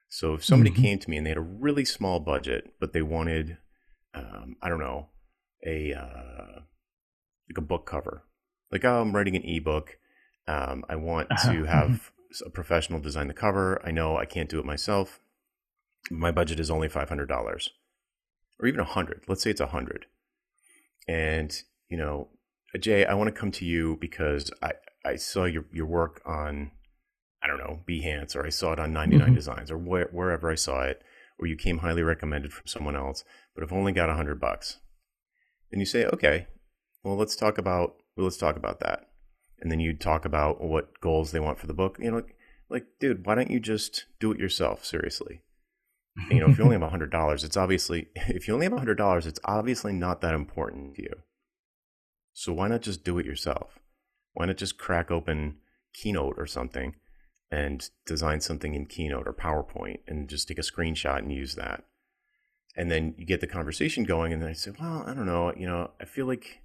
so if somebody mm-hmm. came to me and they had a really small budget but they wanted um, i don't know a uh, like a book cover like oh, i'm writing an ebook um, i want uh-huh. to have a professional design the cover i know i can't do it myself my budget is only $500 or even 100 let's say it's 100 and you know jay i want to come to you because i i saw your your work on i don't know behance or i saw it on 99 mm-hmm. designs or where, wherever i saw it or you came highly recommended from someone else but i've only got 100 bucks. And you say okay well let's talk about well, let's talk about that. And then you talk about what goals they want for the book you know like dude why don't you just do it yourself seriously you know, if you only have a hundred dollars, it's obviously if you only have a hundred dollars, it's obviously not that important to you. So why not just do it yourself? Why not just crack open Keynote or something and design something in Keynote or PowerPoint and just take a screenshot and use that? And then you get the conversation going, and then I say, well, I don't know, you know, I feel like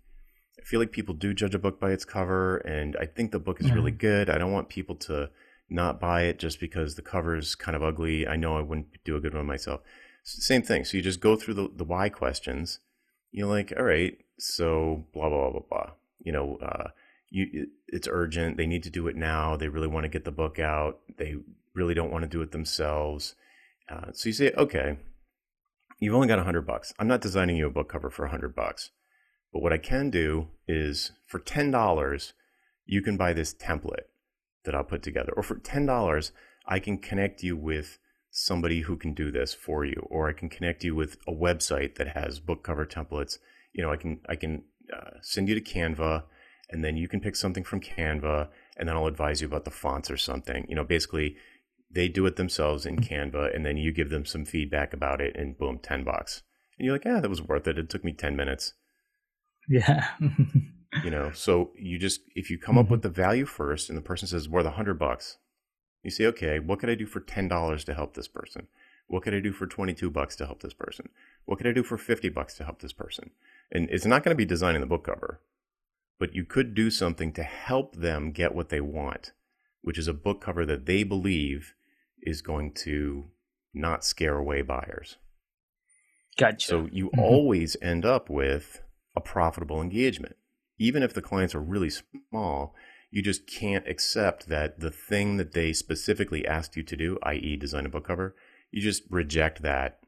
I feel like people do judge a book by its cover, and I think the book is yeah. really good. I don't want people to not buy it just because the cover is kind of ugly. I know I wouldn't do a good one myself. Same thing. So you just go through the, the why questions. You're like, all right, so blah, blah, blah, blah. You know, uh, you it's urgent. They need to do it now. They really want to get the book out. They really don't want to do it themselves. Uh, so you say, okay, you've only got a hundred bucks. I'm not designing you a book cover for a hundred bucks, but what I can do is for ten dollars, you can buy this template that I'll put together, or for ten dollars, I can connect you with somebody who can do this for you, or I can connect you with a website that has book cover templates. You know, I can I can uh, send you to Canva, and then you can pick something from Canva, and then I'll advise you about the fonts or something. You know, basically they do it themselves in Canva, and then you give them some feedback about it, and boom, ten bucks. And you're like, yeah, that was worth it. It took me ten minutes. Yeah. you know, so you just if you come mm-hmm. up with the value first, and the person says worth a hundred bucks, you say, okay, what could I do for ten dollars to help this person? What could I do for twenty two bucks to help this person? What could I do for fifty bucks to help this person? And it's not going to be designing the book cover, but you could do something to help them get what they want which is a book cover that they believe is going to not scare away buyers. Gotcha. So you mm-hmm. always end up with a profitable engagement. Even if the clients are really small, you just can't accept that the thing that they specifically asked you to do, i.e., design a book cover, you just reject that.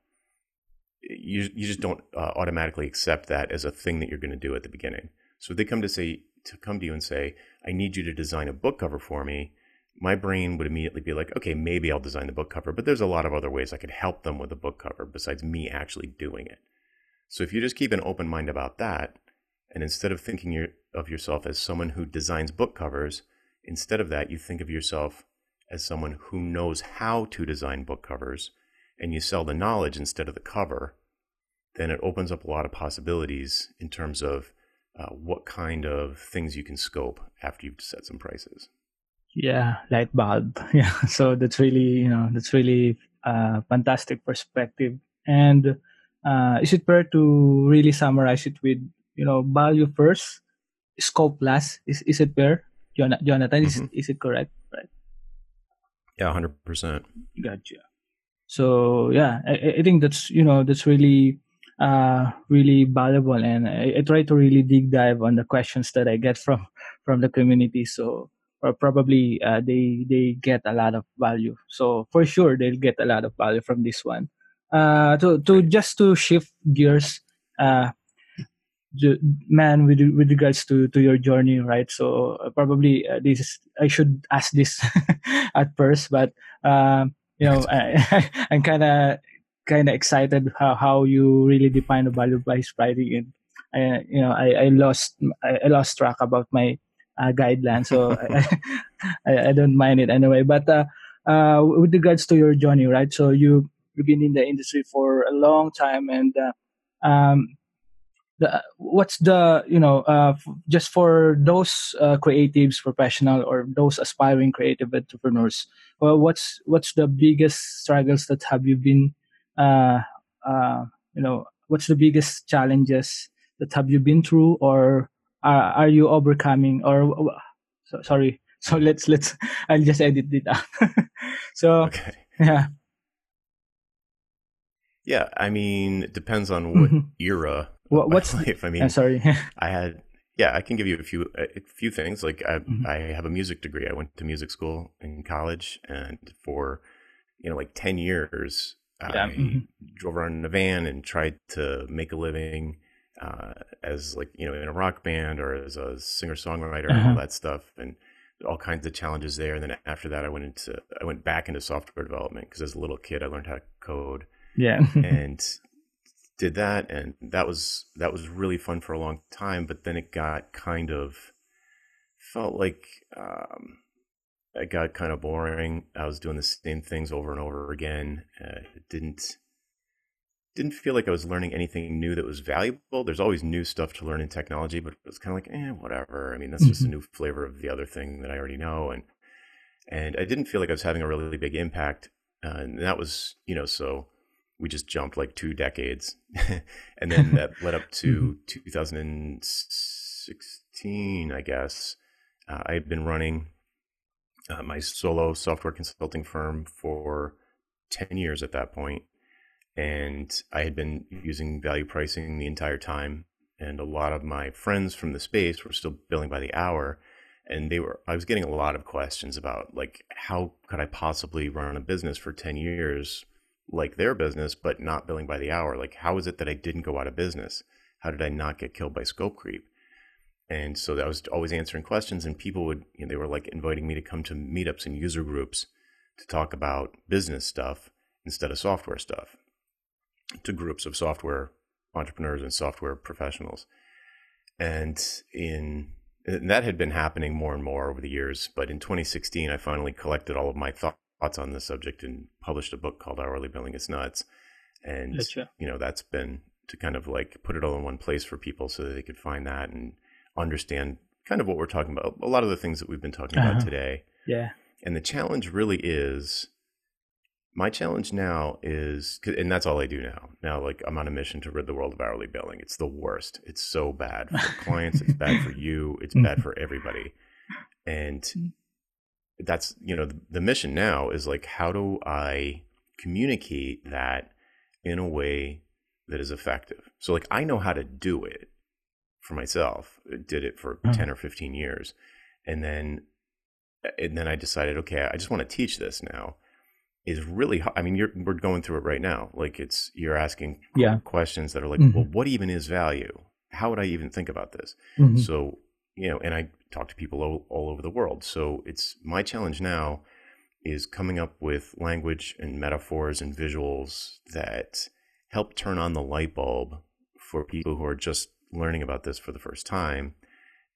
You, you just don't uh, automatically accept that as a thing that you're going to do at the beginning. So if they come to say to come to you and say, "I need you to design a book cover for me," my brain would immediately be like, okay, maybe I'll design the book cover, but there's a lot of other ways I could help them with the book cover besides me actually doing it. So if you just keep an open mind about that, and instead of thinking of yourself as someone who designs book covers, instead of that, you think of yourself as someone who knows how to design book covers, and you sell the knowledge instead of the cover, then it opens up a lot of possibilities in terms of uh, what kind of things you can scope after you've set some prices. Yeah, light bulb. Yeah, so that's really you know that's really a fantastic perspective. And uh, is it fair to really summarize it with you know value first, scope last? Is is it fair, Jonathan? Is mm-hmm. is it correct? Right. Yeah, hundred percent. Gotcha. So yeah, I, I think that's you know that's really uh, really valuable and I, I, try to really dig dive on the questions that I get from from the community so or probably uh, they they get a lot of value. So for sure they'll get a lot of value from this one. Uh, to to just to shift gears, uh, man, with with regards to to your journey, right? So uh, probably uh, this I should ask this at first, but um, you know I, I'm kind of kind of excited how how you really define the value based pricing and. I, you know, I, I lost I lost track about my uh, guideline. So I, I, don't mind it anyway. But uh, uh, with regards to your journey, right? So you you've been in the industry for a long time, and uh, um, the, what's the you know uh, f- just for those uh, creatives, professional, or those aspiring creative entrepreneurs? Well, what's what's the biggest struggles that have you been uh, you know what's the biggest challenges that have you been through or are, are you overcoming or so, sorry so let's let's i'll just edit it out so okay. yeah yeah i mean it depends on what mm-hmm. era what, what's life i mean I'm sorry i had yeah i can give you a few a few things like I, mm-hmm. I have a music degree i went to music school in college and for you know like 10 years yeah. i mm-hmm. drove around in a van and tried to make a living uh, as like you know in a rock band or as a singer songwriter uh-huh. and all uh-huh. that stuff and all kinds of challenges there and then after that i went into i went back into software development because as a little kid i learned how to code yeah and did that and that was that was really fun for a long time but then it got kind of felt like um, it got kind of boring i was doing the same things over and over again uh, it didn't didn't feel like I was learning anything new that was valuable. There's always new stuff to learn in technology, but it was kind of like, eh, whatever. I mean, that's just a mm-hmm. new flavor of the other thing that I already know, and and I didn't feel like I was having a really big impact. Uh, and that was, you know, so we just jumped like two decades, and then that led up to mm-hmm. 2016, I guess. Uh, I had been running uh, my solo software consulting firm for 10 years at that point and I had been using value pricing the entire time. And a lot of my friends from the space were still billing by the hour. and they were i was getting a lot of questions about like how could i possibly run a business for 10 years like their business but not billing by the hour. Like how is it that i didn't go out of business? How did i not get killed by scope creep? And so i was always answering questions and people would you know, they were like inviting me to come to meetups and user groups to talk about business stuff instead of software stuff to groups of software entrepreneurs and software professionals. And in and that had been happening more and more over the years. But in 2016, I finally collected all of my thoughts on the subject and published a book called Hourly Billing Is Nuts. And gotcha. you know that's been to kind of like put it all in one place for people so that they could find that and understand kind of what we're talking about. A lot of the things that we've been talking uh-huh. about today. Yeah. And the challenge really is my challenge now is and that's all i do now now like i'm on a mission to rid the world of hourly billing it's the worst it's so bad for clients it's bad for you it's bad for everybody and mm. That's you know the, the mission now is like how do i communicate that in a way that is effective so like i know how to do it for myself I did it for mm. 10 or 15 years and then and then i decided okay i just want to teach this now is really i mean you're we're going through it right now like it's you're asking yeah. questions that are like mm-hmm. well what even is value how would i even think about this mm-hmm. so you know and i talk to people all, all over the world so it's my challenge now is coming up with language and metaphors and visuals that help turn on the light bulb for people who are just learning about this for the first time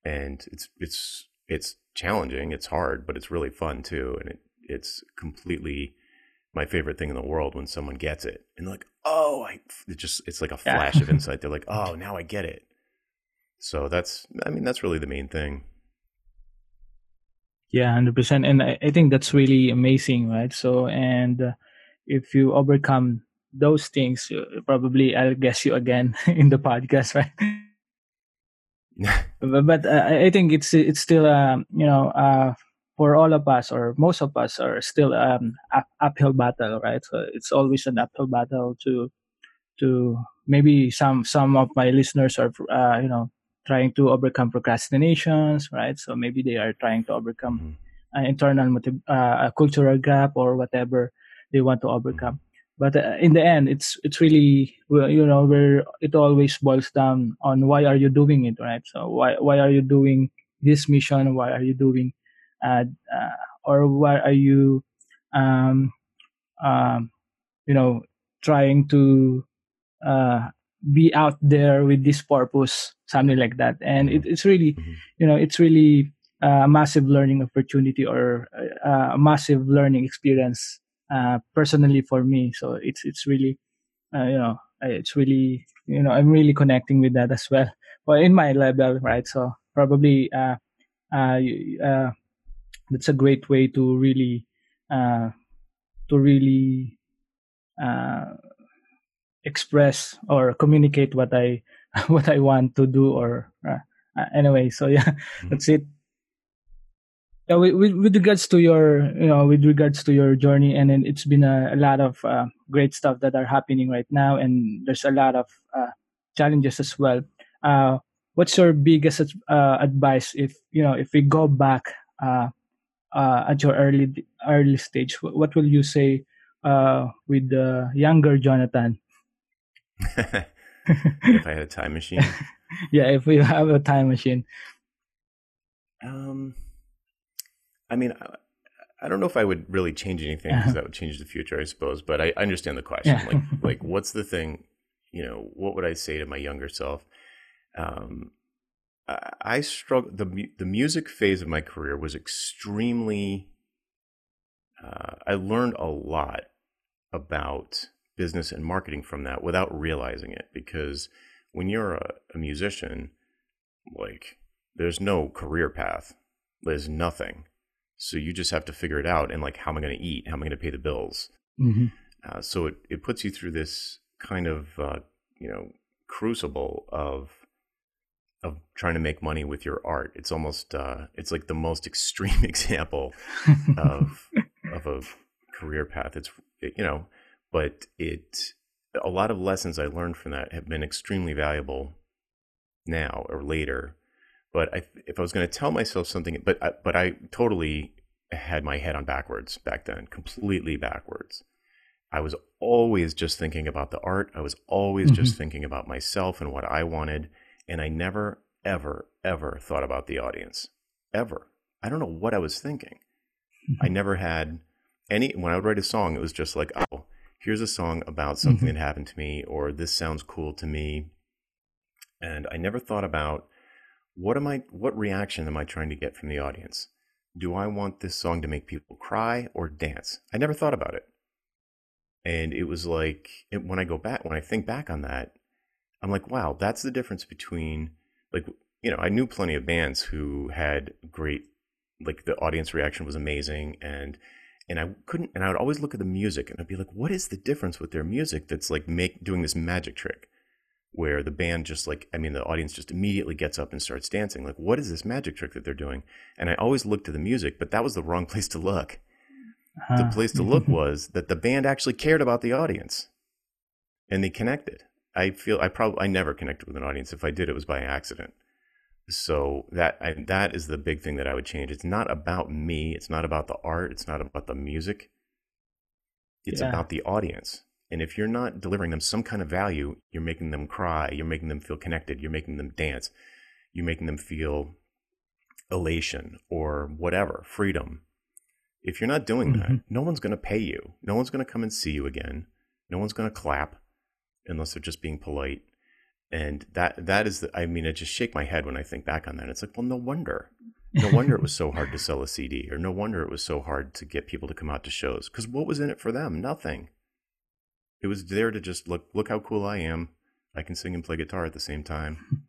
and it's it's it's challenging it's hard but it's really fun too and it, it's completely my favorite thing in the world when someone gets it and like, oh, I it just it's like a flash yeah. of insight. They're like, oh, now I get it. So that's I mean that's really the main thing. Yeah, hundred percent, and I, I, think that's really amazing, right? So, and uh, if you overcome those things, uh, probably I'll guess you again in the podcast, right? but, but uh, I think it's it's still um, you know uh, for all of us or most of us are still um up, uphill battle right so it's always an uphill battle to to maybe some some of my listeners are uh, you know trying to overcome procrastinations right so maybe they are trying to overcome mm-hmm. an internal motiv- uh, a cultural gap or whatever they want to overcome mm-hmm. but uh, in the end it's it's really you know where it always boils down on why are you doing it right so why why are you doing this mission why are you doing uh, or why are you um, um, you know trying to uh, be out there with this purpose something like that. And it, it's really mm-hmm. you know it's really a massive learning opportunity or a massive learning experience uh, personally for me. So it's it's really uh, you know it's really you know i'm really connecting with that as well. Well in my level right? So probably uh, uh, uh that's a great way to really uh, to really uh, express or communicate what I what I want to do or uh, uh anyway. So yeah, mm-hmm. that's it. Yeah, with, with, regards to your you know with regards to your journey and it's been a, a lot of uh, great stuff that are happening right now and there's a lot of uh, challenges as well. what's your biggest advice if you know if we go back uh, at your early early stage, what will you say uh, with the younger Jonathan? If I had a time machine. yeah, if we have a time machine. Um, I mean, I, I don't know if I would really change anything because that would change the future, I suppose. But I understand the question. Yeah. like, like, what's the thing? You know, what would I say to my younger self? Um, I struggled. the The music phase of my career was extremely. Uh, I learned a lot about business and marketing from that without realizing it. Because when you're a, a musician, like there's no career path. There's nothing. So you just have to figure it out. And like, how am I going to eat? How am I going to pay the bills? Mm-hmm. Uh, so it, it puts you through this kind of, uh, you know, crucible of of trying to make money with your art. It's almost uh, it's like the most extreme example of of a career path. It's it, you know, but it a lot of lessons I learned from that have been extremely valuable now or later But I, if I was going to tell myself something, but I, but I totally had my head on backwards back then, completely backwards. I was always just thinking about the art. I was always mm-hmm. just thinking about myself and what I wanted. And I never, ever, ever thought about the audience. Ever. I don't know what I was thinking. Mm-hmm. I never had any, when I would write a song, it was just like, oh, here's a song about something mm-hmm. that happened to me, or this sounds cool to me. And I never thought about what am I, what reaction am I trying to get from the audience? Do I want this song to make people cry or dance? I never thought about it. And it was like, it, when I go back, when I think back on that, I'm like, wow, that's the difference between, like, you know, I knew plenty of bands who had great, like, the audience reaction was amazing. And, and I couldn't, and I would always look at the music and I'd be like, what is the difference with their music that's like make, doing this magic trick? where the band just like i mean the audience just immediately gets up and starts dancing like what is this magic trick that they're doing? And i always looked to the music but that was the wrong place to look. Uh-huh. the place to look was that the band actually cared about the audience and they connected. I feel i probably i never connected with an audience. If i did it was by accident so that I, that is the big thing that i would change it's not about me it's not about the art it's not about the music it's yeah. about the audience and if you're not delivering them some kind of value, you're making them cry, you're making them feel connected, you're making them dance, you're making them feel elation or whatever, freedom. If you're not doing mm-hmm. that, no one's going to pay you. No one's going to come and see you again. No one's going to clap unless they're just being polite. And that that is the I mean, I just shake my head when I think back on that. It's like, well, no wonder. No wonder it was so hard to sell a CD, or no wonder it was so hard to get people to come out to shows. Because what was in it for them? Nothing. It was there to just look look how cool I am. I can sing and play guitar at the same time.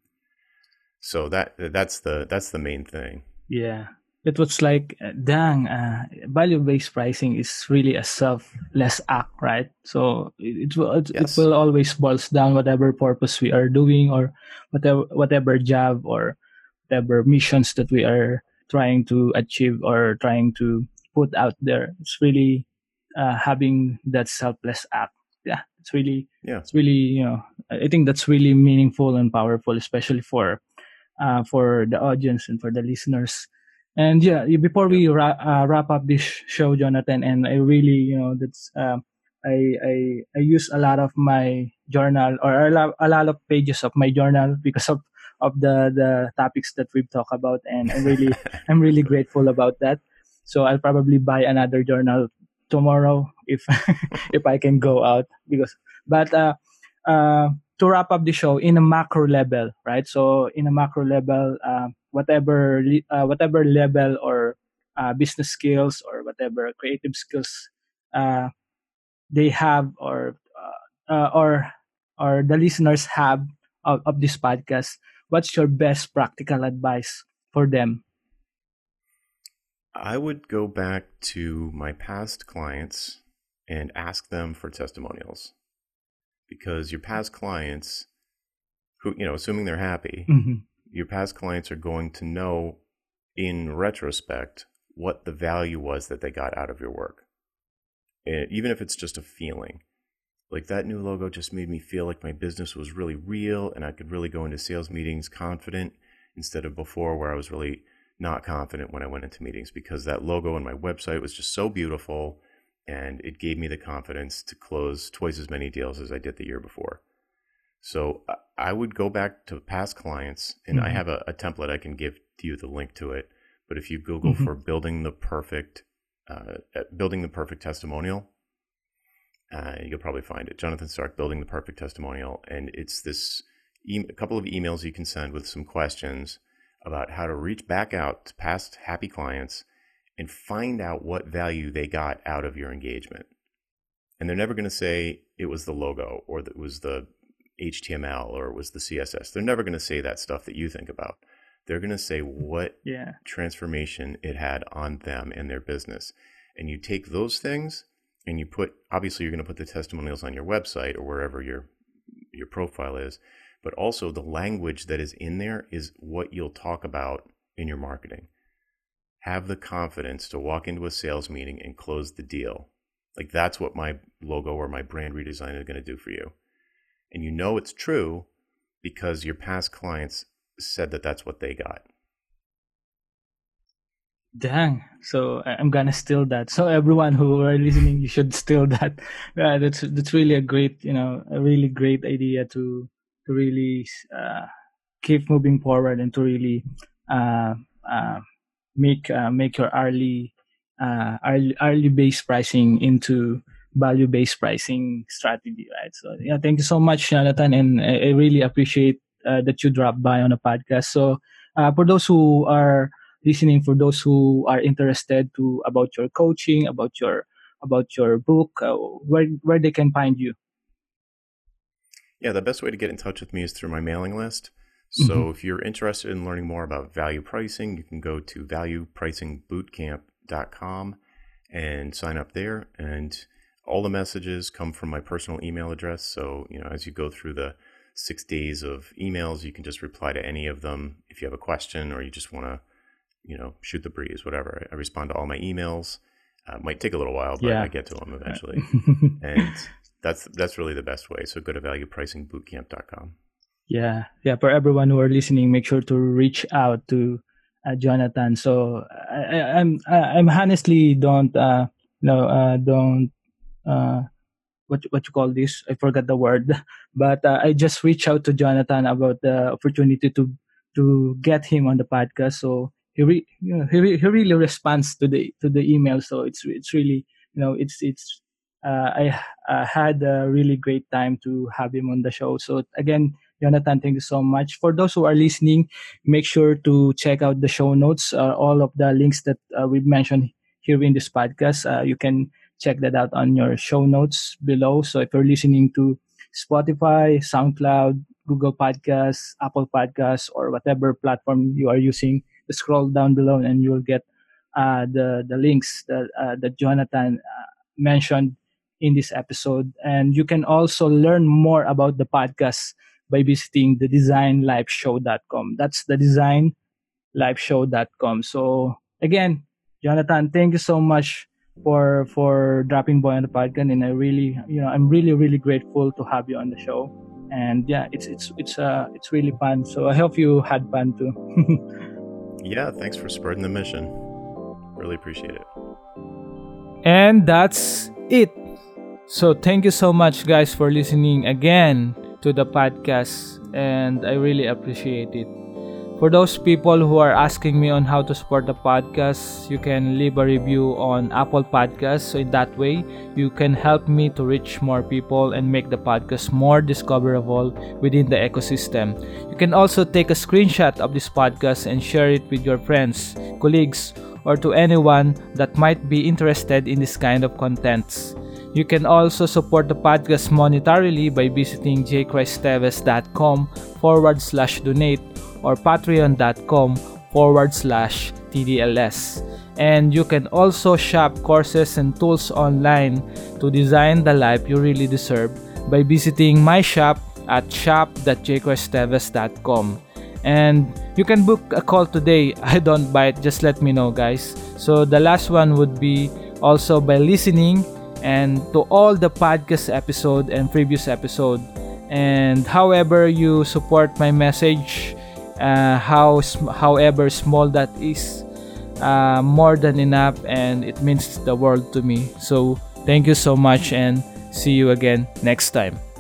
so that that's the that's the main thing. Yeah. It was like, uh, dang, uh, value-based pricing is really a selfless act, right? So it, it will it, yes. it will always boils down whatever purpose we are doing or whatever whatever job or whatever missions that we are trying to achieve or trying to put out there. It's really uh, having that selfless act yeah, it's really yeah, it's really you know I think that's really meaningful and powerful, especially for uh, for the audience and for the listeners. And yeah, before we ra- uh, wrap up this show, Jonathan, and I really you know that's uh, I I I use a lot of my journal or a lot, a lot of pages of my journal because of of the the topics that we've talked about, and I'm really I'm really grateful about that. So I'll probably buy another journal tomorrow if if I can go out because but uh, uh, to wrap up the show in a macro level right so in a macro level uh, whatever uh, whatever level or uh, business skills or whatever creative skills uh, they have or or or the listeners have of, of this podcast what's your best practical advice for them I would go back to my past clients and ask them for testimonials because your past clients who you know assuming they're happy mm-hmm. Your past clients are going to know in retrospect what the value was that they got out of your work and even if it's just a feeling like that new logo just made me feel like my business was really real and i could really go into sales meetings confident instead of before where i was really not confident when I went into meetings because that logo on my website was just so beautiful and it gave me the confidence to close twice as many deals as I did the year before. So I would go back to past clients and mm-hmm. I have a, a, template I can give to you the link to it. But if you Google mm-hmm. for building the perfect, uh, building the perfect testimonial, uh, you'll probably find it. Jonathan Stark, building the perfect testimonial, and it's this e- a couple of emails you can send with some questions about how to reach back out to past happy clients and find out what value they got out of your engagement. And they're never going to say it was the logo or it was the HTML or it was the CSS. They're never going to say that stuff that you think about. They're going to say what yeah. transformation it had on them and their business. And you take those things and you put obviously you're going to put the testimonials on your website or wherever your your profile is but also the language that is in there is what you'll talk about in your marketing. Have the confidence to walk into a sales meeting and close the deal. Like that's what my logo or my brand redesign is going to do for you. And you know it's true because your past clients said that that's what they got. Dang. So I'm gonna steal that. So everyone who are listening, you should steal that. Yeah, that's that's really a great, you know, a really great idea to to really uh, keep moving forward and to really uh, uh, make uh, make your early uh, early early based pricing into value based pricing strategy, right? So yeah, thank you so much, Jonathan, and I, I really appreciate uh, that you dropped by on a podcast. So for those who are listening for those who are interested to about your coaching, about your about your book, uh, where where they can find you. Yeah, the best way to get in touch with me is through my mailing list. So mm-hmm. if you're interested in learning more about value pricing, you can go to valuepricingbootcamp.com and sign up there. And all the messages come from my personal email address. So, you know, as you go through the six days of emails, you can just reply to any of them if you have a question or you just want to you know, shoot the breeze, whatever. I, respond to all my emails. Uh, might take a little while, but yeah. I get to them eventually. and that's that's really the best way. So go to valuepricingbootcamp.com. Yeah, yeah. For everyone who are listening, make sure to reach out to uh, Jonathan. So I, am I'm, I'm honestly don't uh no uh don't uh what what you call this? I forgot the word, but uh, I just reached out to Jonathan about the opportunity to to get him on the podcast. So he re, you know, he, re, he really responds to the to the email. So it's it's really you know it's it's uh, I uh, had a really great time to have him on the show. So again Jonathan thank you so much. For those who are listening make sure to check out the show notes. Uh, all of the links that uh, we've mentioned here in this podcast uh, you can check that out on your show notes below so if you're listening to Spotify SoundCloud Google Podcasts Apple Podcasts or whatever platform you are using scroll down below and you'll get uh, the the links that uh, that Jonathan uh, mentioned in this episode. And you can also learn more about the podcast by visiting the designlifeshow.com. That's the designlifeshow.com. So again, Jonathan, thank you so much for for dropping by on the podcast and I really you know I'm really really grateful to have you on the show and yeah it's it's it's uh it's really fun so I hope you had fun too Yeah, thanks for spreading the mission. Really appreciate it. And that's it. So, thank you so much, guys, for listening again to the podcast. And I really appreciate it. For those people who are asking me on how to support the podcast, you can leave a review on Apple Podcasts. So in that way, you can help me to reach more people and make the podcast more discoverable within the ecosystem. You can also take a screenshot of this podcast and share it with your friends, colleagues, or to anyone that might be interested in this kind of contents. You can also support the podcast monetarily by visiting jaychristeves.com forward slash donate or patreon.com forward slash TDLS. And you can also shop courses and tools online to design the life you really deserve by visiting my shop at shop.jchresteves.com. And you can book a call today. I don't bite, just let me know, guys. So the last one would be also by listening and to all the podcast episode and previous episode. And however you support my message, uh, how however small that is uh, more than enough and it means the world to me. So thank you so much and see you again next time